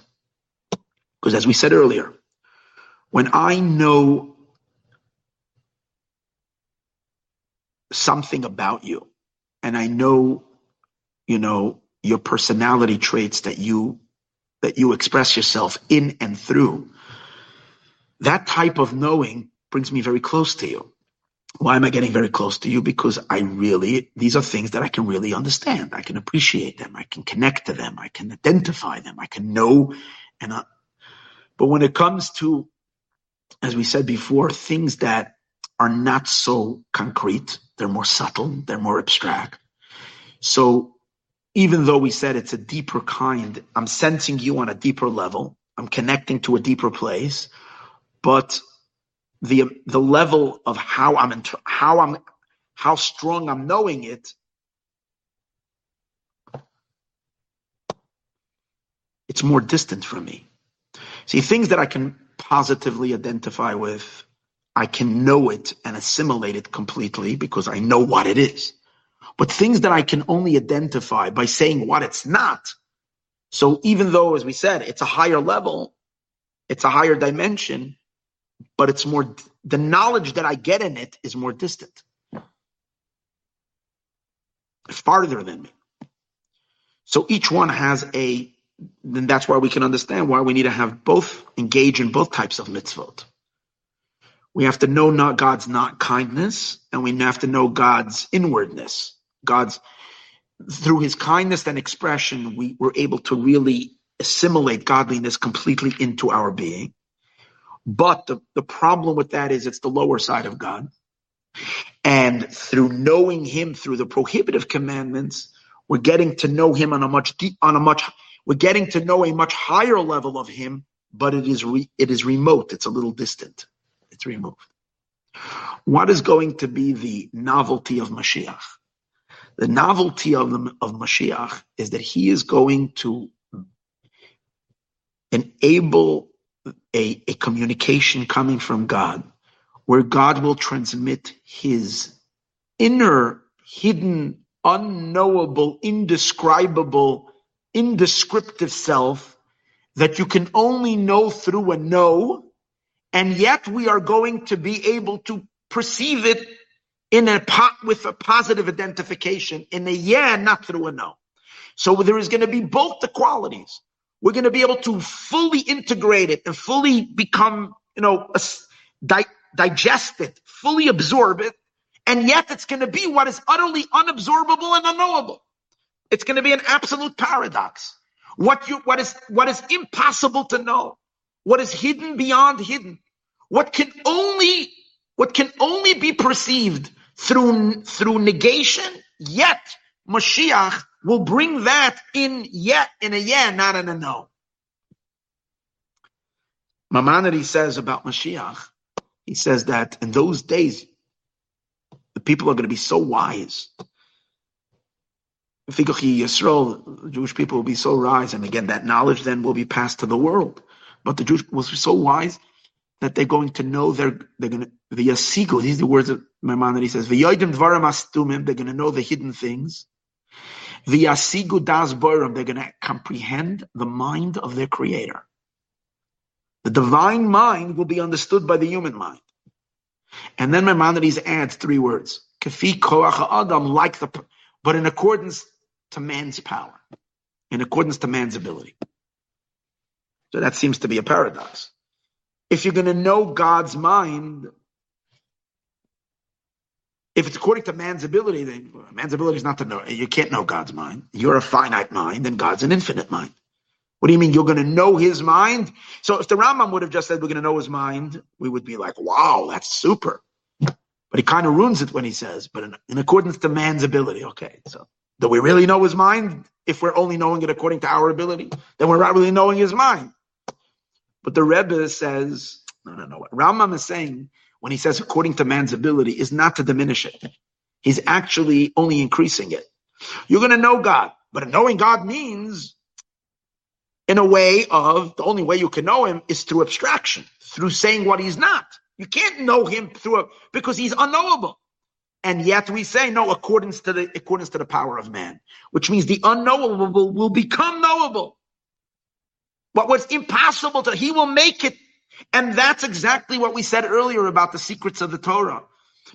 Because as we said earlier, when I know something about you and I know, you know, your personality traits that you that you express yourself in and through. That type of knowing brings me very close to you. Why am I getting very close to you? Because I really, these are things that I can really understand. I can appreciate them. I can connect to them. I can identify them. I can know. And, uh, but when it comes to, as we said before, things that are not so concrete, they're more subtle, they're more abstract. So even though we said it's a deeper kind, I'm sensing you on a deeper level. I'm connecting to a deeper place, but the the level of how I'm inter- how I'm how strong I'm knowing it. It's more distant from me. See, things that I can positively identify with, I can know it and assimilate it completely because I know what it is. But things that I can only identify by saying what it's not. So even though, as we said, it's a higher level, it's a higher dimension, but it's more, the knowledge that I get in it is more distant. Farther than me. So each one has a, then that's why we can understand why we need to have both, engage in both types of mitzvot. We have to know not God's not kindness, and we have to know God's inwardness. God's through his kindness and expression, we were able to really assimilate godliness completely into our being. But the, the problem with that is it's the lower side of God. And through knowing him through the prohibitive commandments, we're getting to know him on a much deep, on a much, we're getting to know a much higher level of him, but it is re, it is remote. It's a little distant. It's removed. What is going to be the novelty of Mashiach? The novelty of, the, of Mashiach is that he is going to enable a, a communication coming from God where God will transmit his inner, hidden, unknowable, indescribable, indescriptive self that you can only know through a know, and yet we are going to be able to perceive it in a pot with a positive identification, in a yeah, not through a no. So there is going to be both the qualities. We're going to be able to fully integrate it and fully become, you know, a, di- digest it, fully absorb it, and yet it's going to be what is utterly unabsorbable and unknowable. It's going to be an absolute paradox. What you, what is, what is impossible to know, what is hidden beyond hidden, what can only, what can only be perceived through, through negation, yet Mashiach will bring that in yet in a yeah, not in a no. Maimonides says about Mashiach, he says that in those days, the people are going to be so wise. Yisrael, Jewish people will be so wise, and again, that knowledge then will be passed to the world. But the Jews will be so wise that they're going to know they're they're going to the yasigo. These are the words that Maimonides says. They're going to know the hidden things. The yasigu das boram. They're going to comprehend the mind of their Creator. The divine mind will be understood by the human mind. And then Maimonides adds three words: kafi koach adam, like the, but in accordance to man's power, in accordance to man's ability. So that seems to be a paradox if you're going to know God's mind, if it's according to man's ability, then man's ability is not to know. You can't know God's mind. You're a finite mind, and God's an infinite mind. What do you mean you're going to know his mind? So if the Rambam would have just said we're going to know his mind, we would be like, wow, that's super. But he kind of ruins it when he says, but in, in accordance to man's ability. Okay, so do we really know his mind? If we're only knowing it according to our ability, then we're not really knowing his mind. But the Rebbe says, no, no, no. What Rambam is saying when he says according to man's ability is not to diminish it. He's actually only increasing it. You're going to know God, but knowing God means in a way of the only way you can know him is through abstraction, through saying what he's not. You can't know him through a, because he's unknowable. And yet we say no, accordance to the accordance to the power of man, which means the unknowable will become knowable. What was impossible to, he will make it. And that's exactly what we said earlier about the secrets of the Torah.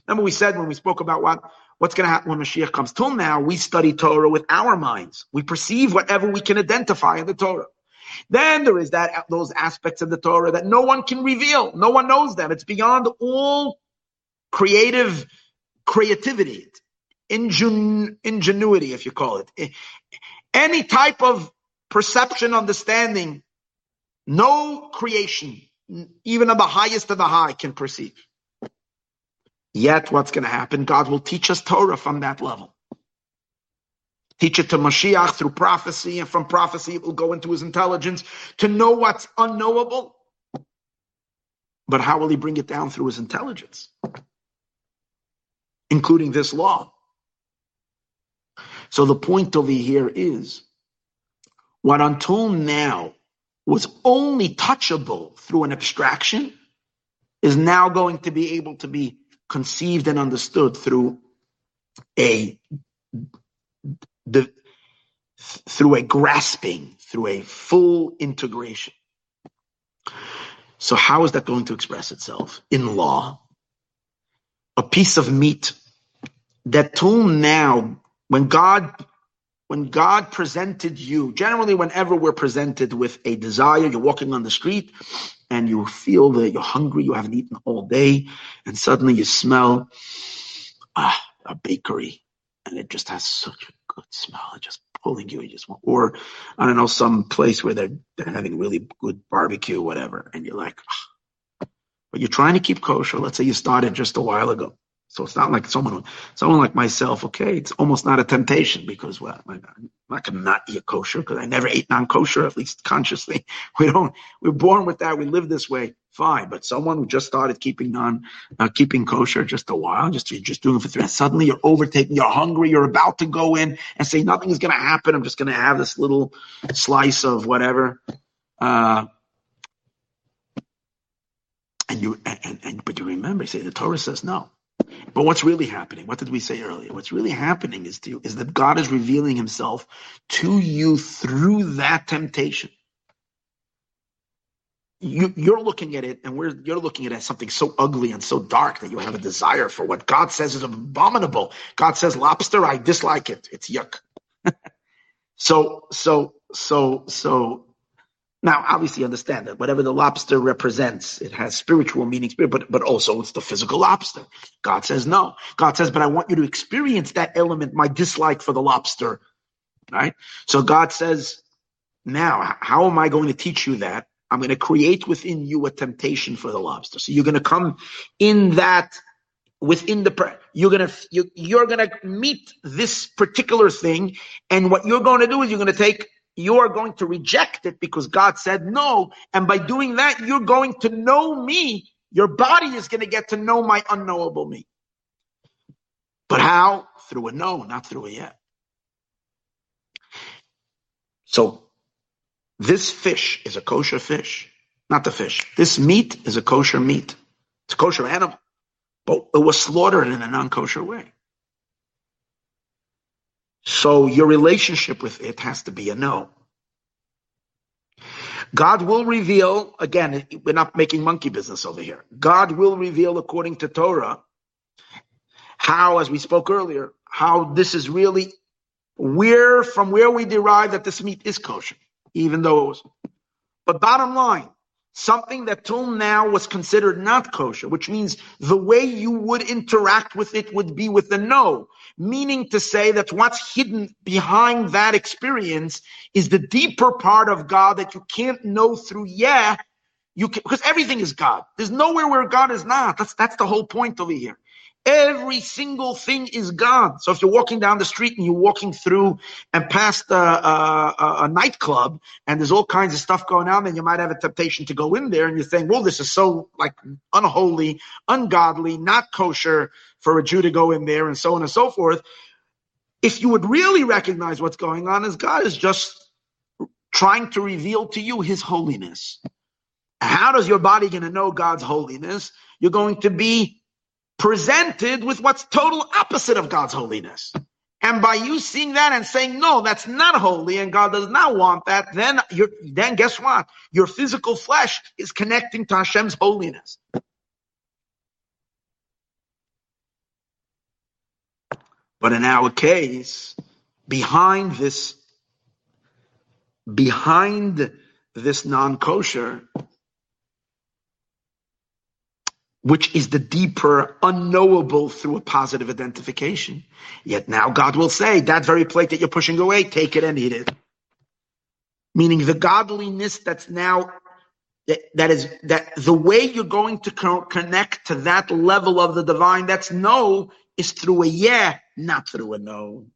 Remember we said when we spoke about what, what's going to happen when Mashiach comes. Till now, we study Torah with our minds. We perceive whatever we can identify in the Torah. Then there is that, those aspects of the Torah that no one can reveal. No one knows them. It's beyond all creative creativity, ingen, ingenuity, if you call it. Eh, any type of perception, understanding no creation, even of the highest of the high, can perceive. Yet, what's going to happen? God will teach us Torah from that level. Teach it to Mashiach through prophecy, and from prophecy, it will go into his intelligence to know what's unknowable. But how will he bring it down through his intelligence? Including this law. So the point over here is what until now was only touchable through an abstraction is now going to be able to be conceived and understood through a the through a grasping, through a full integration. So how is that going to express itself? In law. A piece of meat that till now, when God when God presented you, generally, whenever we're presented with a desire, you're walking on the street and you feel that you're hungry, you haven't eaten all day, and suddenly you smell ah, a bakery and it just has such a good smell. It just pulling you. You just want, or I don't know, some place where they're, they're having really good barbecue, whatever, and you're like, ah. but you're trying to keep kosher. Let's say you started just a while ago so it's not like someone, someone like myself. Okay, it's almost not a temptation because well, I'm not going to not eat kosher because I never ate non-kosher, at least consciously. We don't. We're born with that. We live this way. Fine, but someone who just started keeping non, uh, keeping kosher just a while, just just doing it for three. Suddenly you're overtaking. You're hungry. You're about to go in and say nothing is going to happen. I'm just going to have this little slice of whatever. Uh, and you and, and, and but you remember, say the Torah says no. But what's really happening? What did we say earlier? What's really happening is to, is that God is revealing himself to you through that temptation. You, you're looking at it and we're, you're looking at it as something so ugly and so dark that you have a desire for what God says is abominable. God says lobster, I dislike it. It's yuck. so, so, so, so now, obviously, understand that whatever the lobster represents, it has spiritual meaning, but but also it's the physical lobster. God says no. God says, but I want you to experience that element, my dislike for the lobster. Right? So God says, now, how am I going to teach you that? I'm going to create within you a temptation for the lobster. So you're going to come in that within the you're going to you, you're going to meet this particular thing, and what you're going to do is you're going to take you are going to reject it because God said no. And by doing that, you're going to know me. Your body is going to get to know my unknowable me. But how? Through a no, not through a yeah. So this fish is a kosher fish, not the fish. This meat is a kosher meat. It's a kosher animal, but it was slaughtered in a non kosher way. So your relationship with it has to be a no. God will reveal, again, we're not making monkey business over here. God will reveal according to Torah how, as we spoke earlier, how this is really where, from where we derive that this meat is kosher, even though it was. But bottom line, something that till now was considered not kosher, which means the way you would interact with it would be with a no, meaning to say that what's hidden behind that experience is the deeper part of God that you can't know through yeah, you can, because everything is God. There's nowhere where God is not. That's that's the whole point over here. Every single thing is God. So if you're walking down the street and you're walking through and past a, a, a, nightclub and there's all kinds of stuff going on, then you might have a temptation to go in there and you're saying, well, this is so like unholy, ungodly, not kosher for a Jew to go in there and so on and so forth. If you would really recognize what's going on is God is just trying to reveal to you his holiness. How does your body going to know God's holiness? You're going to be presented with what's total opposite of God's holiness. And by you seeing that and saying, no, that's not holy and God does not want that, then you're, then guess what? Your physical flesh is connecting to Hashem's holiness. But in our case, behind this, behind this non-kosher which is the deeper, unknowable through a positive identification. Yet now God will say, that very plate that you're pushing away, take it and eat it. Meaning the godliness that's now, that, that is, that the way you're going to connect to that level of the divine, that's no, is through a yeah, not through a no.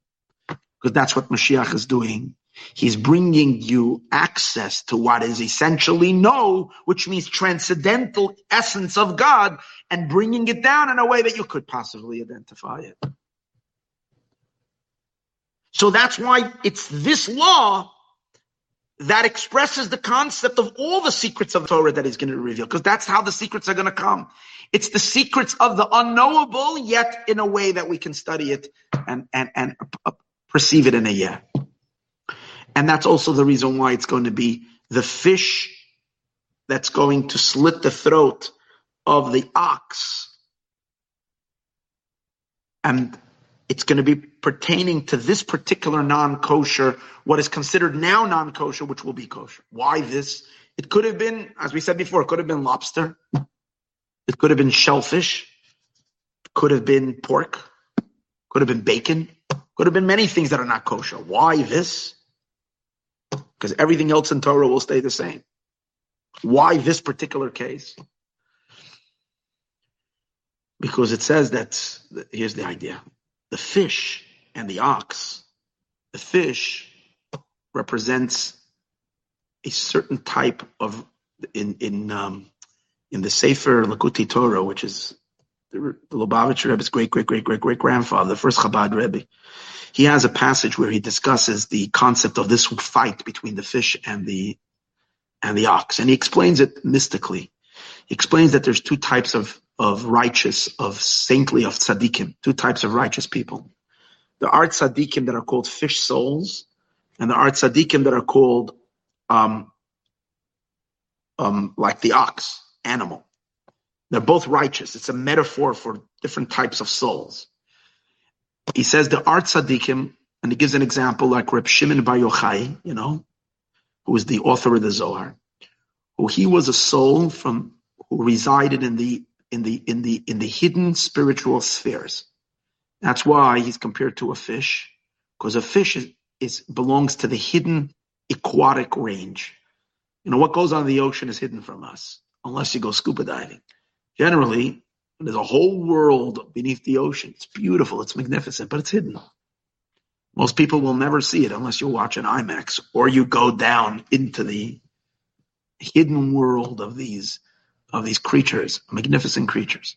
Because that's what Mashiach is doing. He's bringing you access to what is essentially no, which means transcendental essence of God, and bringing it down in a way that you could possibly identify it. So that's why it's this law that expresses the concept of all the secrets of the Torah that he's going to reveal, because that's how the secrets are going to come. It's the secrets of the unknowable, yet in a way that we can study it and, and, and uh, perceive it in a year. And that's also the reason why it's going to be the fish that's going to slit the throat of the ox. And it's going to be pertaining to this particular non-kosher, what is considered now non-kosher, which will be kosher. Why this? It could have been, as we said before, it could have been lobster. It could have been shellfish. It could have been pork. Could have been bacon. Could have been many things that are not kosher. Why this? Because everything else in Torah will stay the same. Why this particular case? Because it says that, here's the idea the fish and the ox. The fish represents a certain type of in in um, in the Sefer Likkutei Torah, which is the, the Lubavitcher Rebbe's great great great great great grandfather, the first Chabad Rebbe. He has a passage where he discusses the concept of this fight between the fish and the and the ox, and he explains it mystically. He explains that there's two types of of righteous, of saintly, of tzaddikim, two types of righteous people. There are tzaddikim that are called fish souls, and there are tzaddikim that are called um, um, like the ox, animal. They're both righteous. It's a metaphor for different types of souls. He says the art tzaddikim, and he gives an example like Reb Shimon Bar Yochai, you know, who is the author of the Zohar, who he was a soul from who resided in the in the in the in the hidden spiritual spheres. That's why he's compared to a fish, because a fish is, is belongs to the hidden aquatic range. You know what goes on in the ocean is hidden from us, unless you go scuba diving. Generally, there's a whole world beneath the ocean. It's beautiful, it's magnificent, but it's hidden. Most people will never see it unless you watch an IMAX or you go down into the hidden world of these of these creatures, magnificent creatures.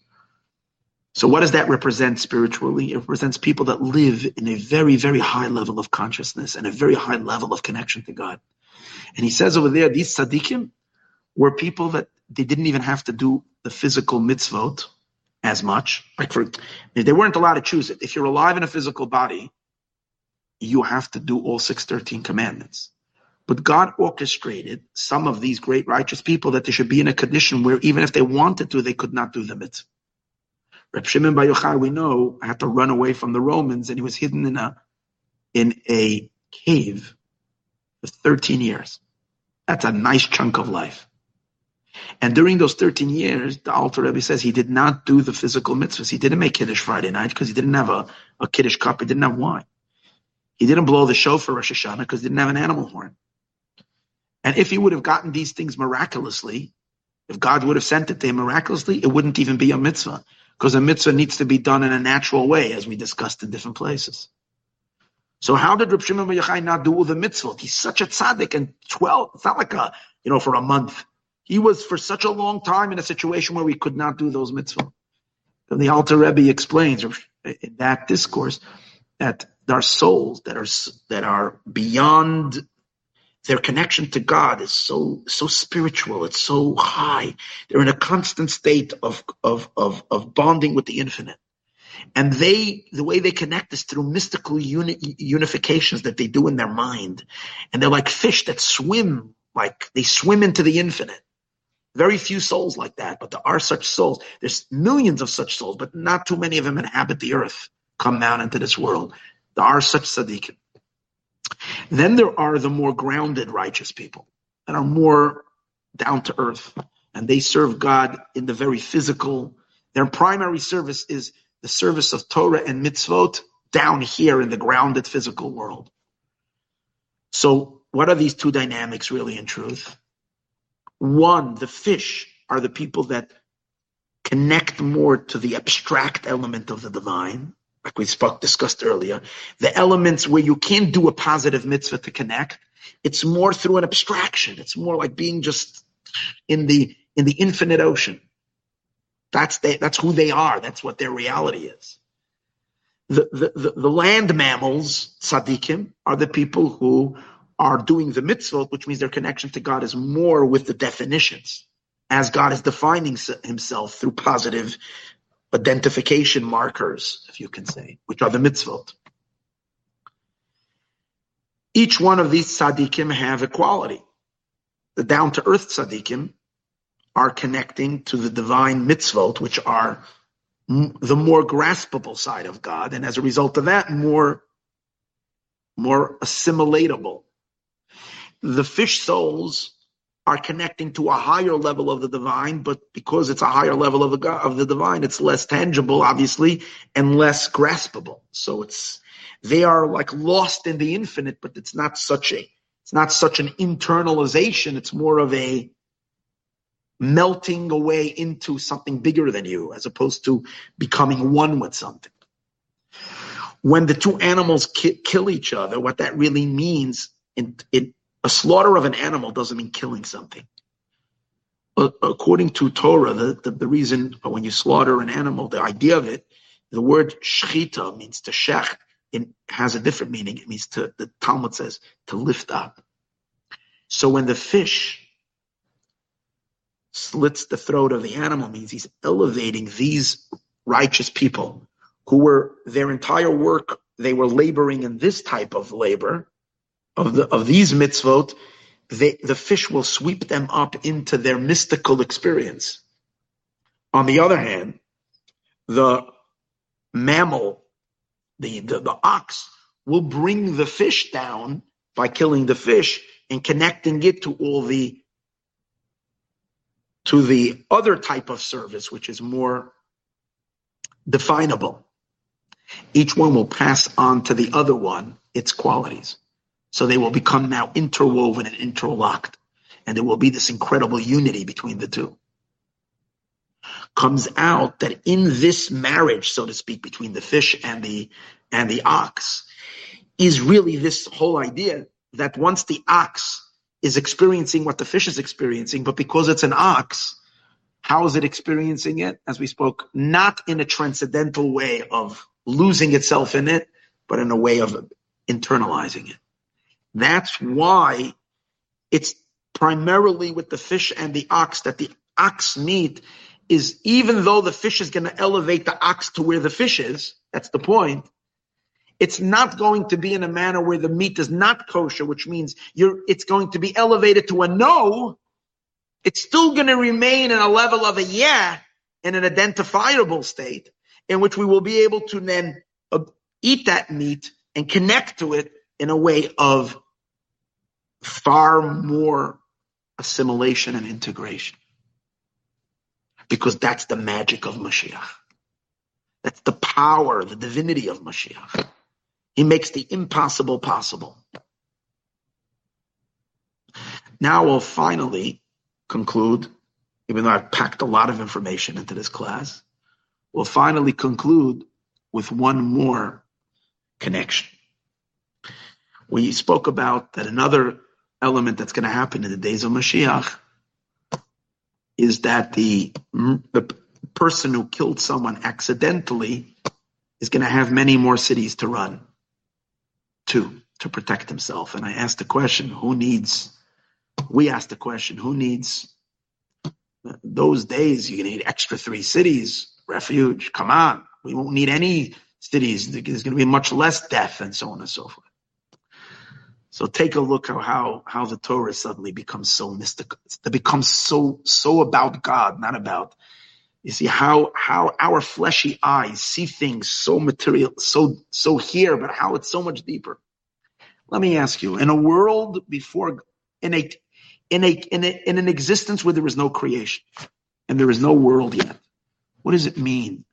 So what does that represent spiritually? It represents people that live in a very, very high level of consciousness and a very high level of connection to God. And he says over there, these tzaddikim were people that they didn't even have to do the physical mitzvot as much. Like for, they weren't allowed to choose it. If you're alive in a physical body, you have to do all 613 commandments. But God orchestrated some of these great righteous people that they should be in a condition where even if they wanted to, they could not do the mitzvah. Reb Shimon Bar Yochai, we know, had to run away from the Romans, and he was hidden in a in a cave for 13 years. That's a nice chunk of life. And during those 13 years, the Alter Rebbe says he did not do the physical mitzvahs. He didn't make Kiddush Friday night because he didn't have a, a Kiddush cup. He didn't have wine. He didn't blow the shofar Rosh Hashanah because he didn't have an animal horn. And if he would have gotten these things miraculously, if God would have sent it to him miraculously, it wouldn't even be a mitzvah. Because a mitzvah needs to be done in a natural way, as we discussed in different places. So how did Reb Shimon Yochai not do all the mitzvot? He's such a tzaddik, and twelve. It's not like a you know for a month. He was for such a long time in a situation where we could not do those mitzvot. And the Alter Rebbe explains in that discourse that there are souls that are that are beyond their connection to God is so so spiritual. It's so high. They're in a constant state of of of, of bonding with the infinite, and they the way they connect is through mystical uni, unifications that they do in their mind, and they're like fish that swim like they swim into the infinite. Very few souls like that, but there are such souls. There's millions of such souls, but not too many of them inhabit the earth, come down into this world. There are such tzaddikim. Then there are the more grounded righteous people that are more down to earth and they serve God in the very physical. Their primary service is the service of Torah and mitzvot down here in the grounded physical world. So, what are these two dynamics really in truth? One, the fish are the people that connect more to the abstract element of the divine like we spoke discussed earlier, the elements where you can't do a positive mitzvah to connect, it's more through an abstraction. It's more like being just in the in the infinite ocean. That's they, that's who they are. That's what their reality is. The, the, the, the land mammals, tzaddikim, are the people who are doing the mitzvot, which means their connection to God is more with the definitions, as God is defining himself through positive identification markers, if you can say, which are the mitzvot. Each one of these tzaddikim have a quality. The down-to-earth tzaddikim are connecting to the divine mitzvot, which are the more graspable side of God, and as a result of that, more, more assimilatable. The fish souls are connecting to a higher level of the divine, but because it's a higher level of the of the divine, it's less tangible, obviously, and less graspable. So it's they are like lost in the infinite, but it's not such a it's not such an internalization. It's more of a melting away into something bigger than you, as opposed to becoming one with something. When the two animals ki- kill each other, what that really means in, in a slaughter of an animal doesn't mean killing something. According to Torah, the, the, the reason when you slaughter an animal, the idea of it, the word shchita means to shech. It has a different meaning. It means to, the Talmud says, to lift up. So when the fish slits the throat of the animal, means he's elevating these righteous people who were their entire work, they were laboring in this type of labor, of the of these mitzvot, they, the fish will sweep them up into their mystical experience. On the other hand, the mammal, the, the, the ox, will bring the fish down by killing the fish and connecting it to all the to the other type of service, which is more definable. Each one will pass on to the other one its qualities. So they will become now interwoven and interlocked. And there will be this incredible unity between the two. Comes out that in this marriage, so to speak, between the fish and the and the ox, is really this whole idea that once the ox is experiencing what the fish is experiencing, but because it's an ox, how is it experiencing it? As we spoke, not in a transcendental way of losing itself in it, but in a way of internalizing it. That's why it's primarily with the fish and the ox that the ox meat is even though the fish is going to elevate the ox to where the fish is, that's the point. It's not going to be in a manner where the meat is not kosher, which means it's going to be elevated to a no. It's still going to remain in a level of a yeah in an identifiable state in which we will be able to then uh, eat that meat and connect to it in a way of far more assimilation and integration. Because that's the magic of Mashiach. That's the power, the divinity of Mashiach. He makes the impossible possible. Now we'll finally conclude, even though I've packed a lot of information into this class, we'll finally conclude with one more connection. We spoke about that another element that's going to happen in the days of Mashiach is that the the person who killed someone accidentally is going to have many more cities to run to to protect himself. And I asked the question, who needs? We asked the question, who needs? Those days, you need extra three cities, refuge. Come on, we won't need any cities. There's going to be much less death and so on and so forth. So take a look how how, how the Torah suddenly becomes so mystical. It becomes so so about God, not about. You see how how our fleshy eyes see things so material, so so here, but how it's so much deeper. Let me ask you: in a world before, in a in a in, a, in an existence where there is no creation and there is no world yet, what does it mean?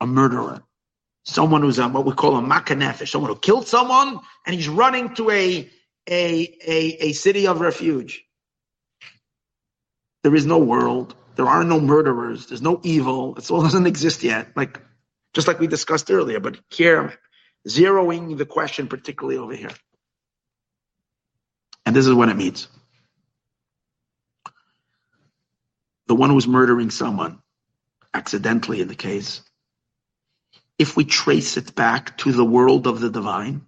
A murderer, someone who's a, what we call a makanef, someone who killed someone and he's running to a a, a, a city of refuge. There is no world. There are no murderers. There's no evil. It all doesn't exist yet. Like, just like we discussed earlier, but here I'm zeroing the question particularly over here. And this is what it means. The one who's murdering someone, accidentally in the case, if we trace it back to the world of the divine,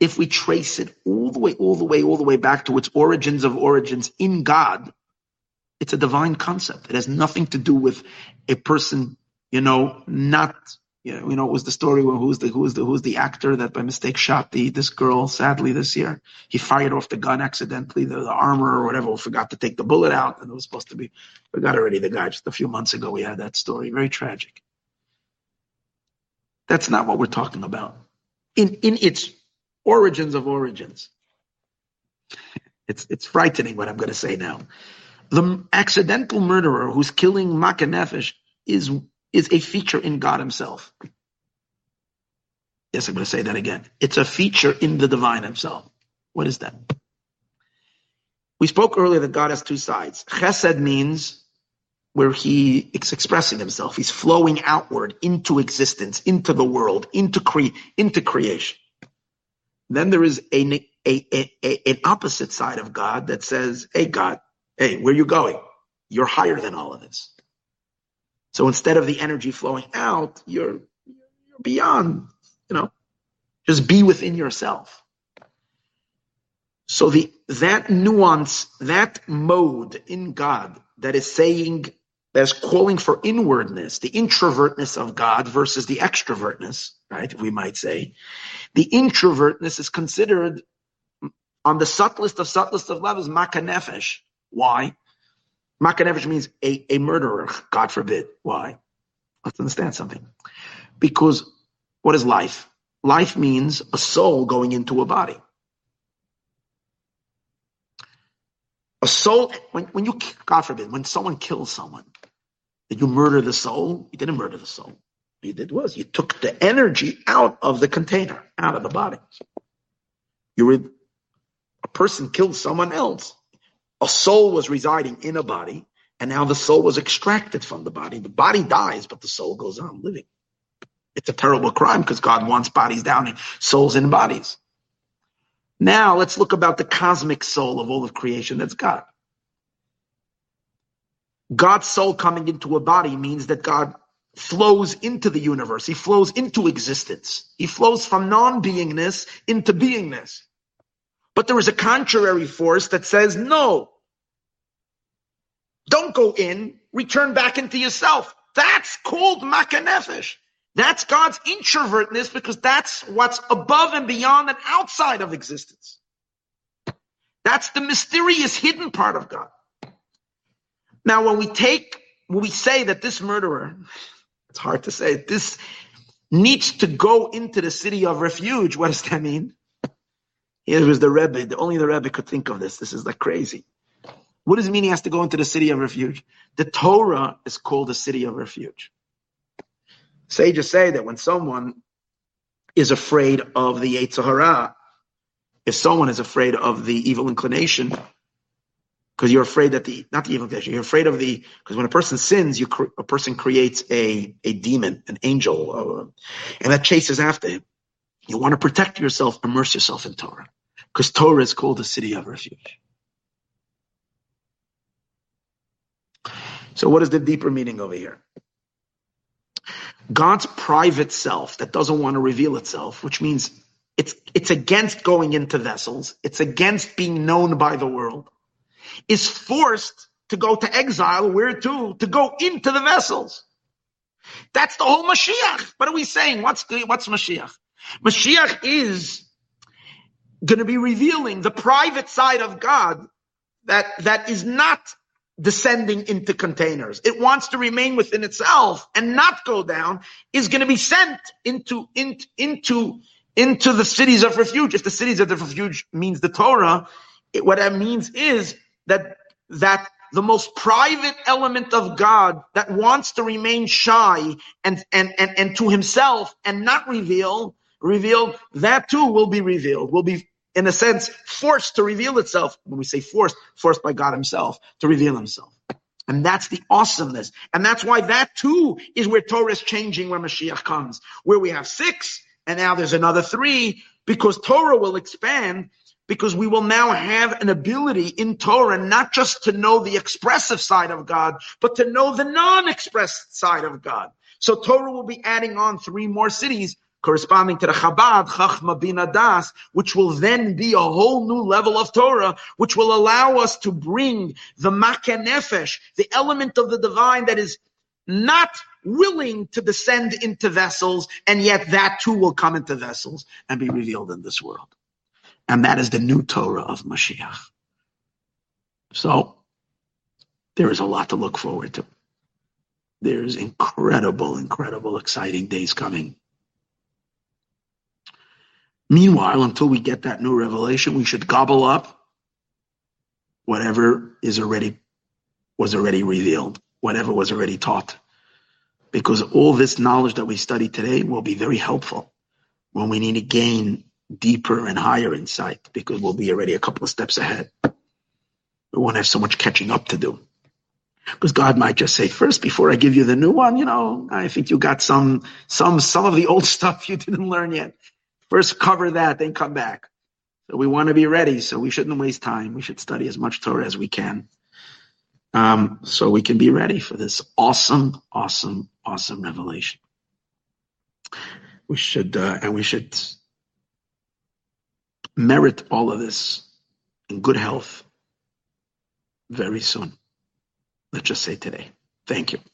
if we trace it all the way, all the way, all the way back to its origins of origins in God, it's a divine concept. It has nothing to do with a person, you know, not, you know, you know, it was the story where who's the who's the who's the actor that by mistake shot the this girl sadly this year. He fired off the gun accidentally, the, the armor or whatever, forgot to take the bullet out, and it was supposed to be forgot already the guy just a few months ago we had that story. Very tragic. That's not what we're talking about. In in its origins of origins. It's it's frightening what I'm going to say now. The accidental murderer who's killing Makanefesh is is a feature in God Himself. Yes, I'm going to say that again. It's a feature in the divine Himself. What is that? We spoke earlier that God has two sides. Chesed means where he is expressing himself. He's flowing outward into existence, into the world, into cre- into creation. Then there is a, a, a, an opposite side of God that says, hey, God, hey, where you going? You're higher than all of this. So instead of the energy flowing out, you're, you're beyond, you know, just be within yourself. So the that nuance, that mode in God that is saying that's calling for inwardness, the introvertness of God versus the extrovertness, right? We might say. The introvertness is considered on the subtlest of subtlest of levels, makanefesh. Why? Makanefesh means a, a murderer, God forbid. Why? Let's understand something. Because what is life? Life means a soul going into a body. A soul, when, when you, God forbid, when someone kills someone, did you murder the soul? You didn't murder the soul. What you did was you took the energy out of the container, out of the body. You were a person killed someone else. A soul was residing in a body, and now the soul was extracted from the body. The body dies, but the soul goes on living. It's a terrible crime because God wants bodies down, and souls in bodies. Now let's look about the cosmic soul of all of creation. That's God. God's soul coming into a body means that God flows into the universe. He flows into existence. He flows from non-beingness into beingness. But there is a contrary force that says, no, don't go in, return back into yourself. That's called makanefesh. That's God's introvertness because that's what's above and beyond and outside of existence. That's the mysterious hidden part of God. Now, when we take, when we say that this murderer, it's hard to say, this needs to go into the city of refuge, what does that mean? It was the Rebbe, only the Rebbe could think of this. This is like crazy. What does it mean he has to go into the city of refuge? The Torah is called the city of refuge. Sages say that when someone is afraid of the Yetzer Hara, if someone is afraid of the evil inclination, because you're afraid that the not the evil inclination, you're afraid of the because when a person sins, you a person creates a a demon, an angel, uh, and that chases after him. You want to protect yourself, immerse yourself in Torah, because Torah is called the city of refuge. So, what is the deeper meaning over here? God's private self that doesn't want to reveal itself, which means it's it's against going into vessels, it's against being known by the world is forced to go to exile. Where to? To go into the vessels. That's the whole Mashiach. What are we saying? What's what's Mashiach? Mashiach is going to be revealing the private side of God that, that is not descending into containers. It wants to remain within itself and not go down, is going to be sent into, in, into, into the cities of refuge. If the cities of the refuge means the Torah, it, what that means is that that the most private element of God that wants to remain shy and, and, and, and to himself and not reveal, reveal, that too will be revealed, will be, in a sense, forced to reveal itself. When we say forced, forced by God himself to reveal himself. And that's the awesomeness. And that's why that too is where Torah is changing when Mashiach comes, where we have six and now there's another three because Torah will expand because we will now have an ability in Torah not just to know the expressive side of God, but to know the non-expressed side of God. So Torah will be adding on three more cities corresponding to the Chabad, Chachma Bina Das, which will then be a whole new level of Torah, which will allow us to bring the Makeh Nefesh, the element of the divine that is not willing to descend into vessels, and yet that too will come into vessels and be revealed in this world. And that is the new Torah of Mashiach. So, there is a lot to look forward to. There's incredible, incredible, exciting days coming. Meanwhile, until we get that new revelation, we should gobble up whatever is already was already revealed, whatever was already taught. Because all this knowledge that we study today will be very helpful when we need to gain deeper and higher insight, because we'll be already a couple of steps ahead. We won't have so much catching up to do. Because God might just say, first, before I give you the new one, you know, I think you got some, some, some of the old stuff you didn't learn yet. First cover that, then come back. So we want to be ready. So we shouldn't waste time. We should study as much Torah as we can. Um, so we can be ready for this awesome, awesome, awesome revelation. We should, uh, and we should merit all of this in good health very soon. Let's just say today. Thank you.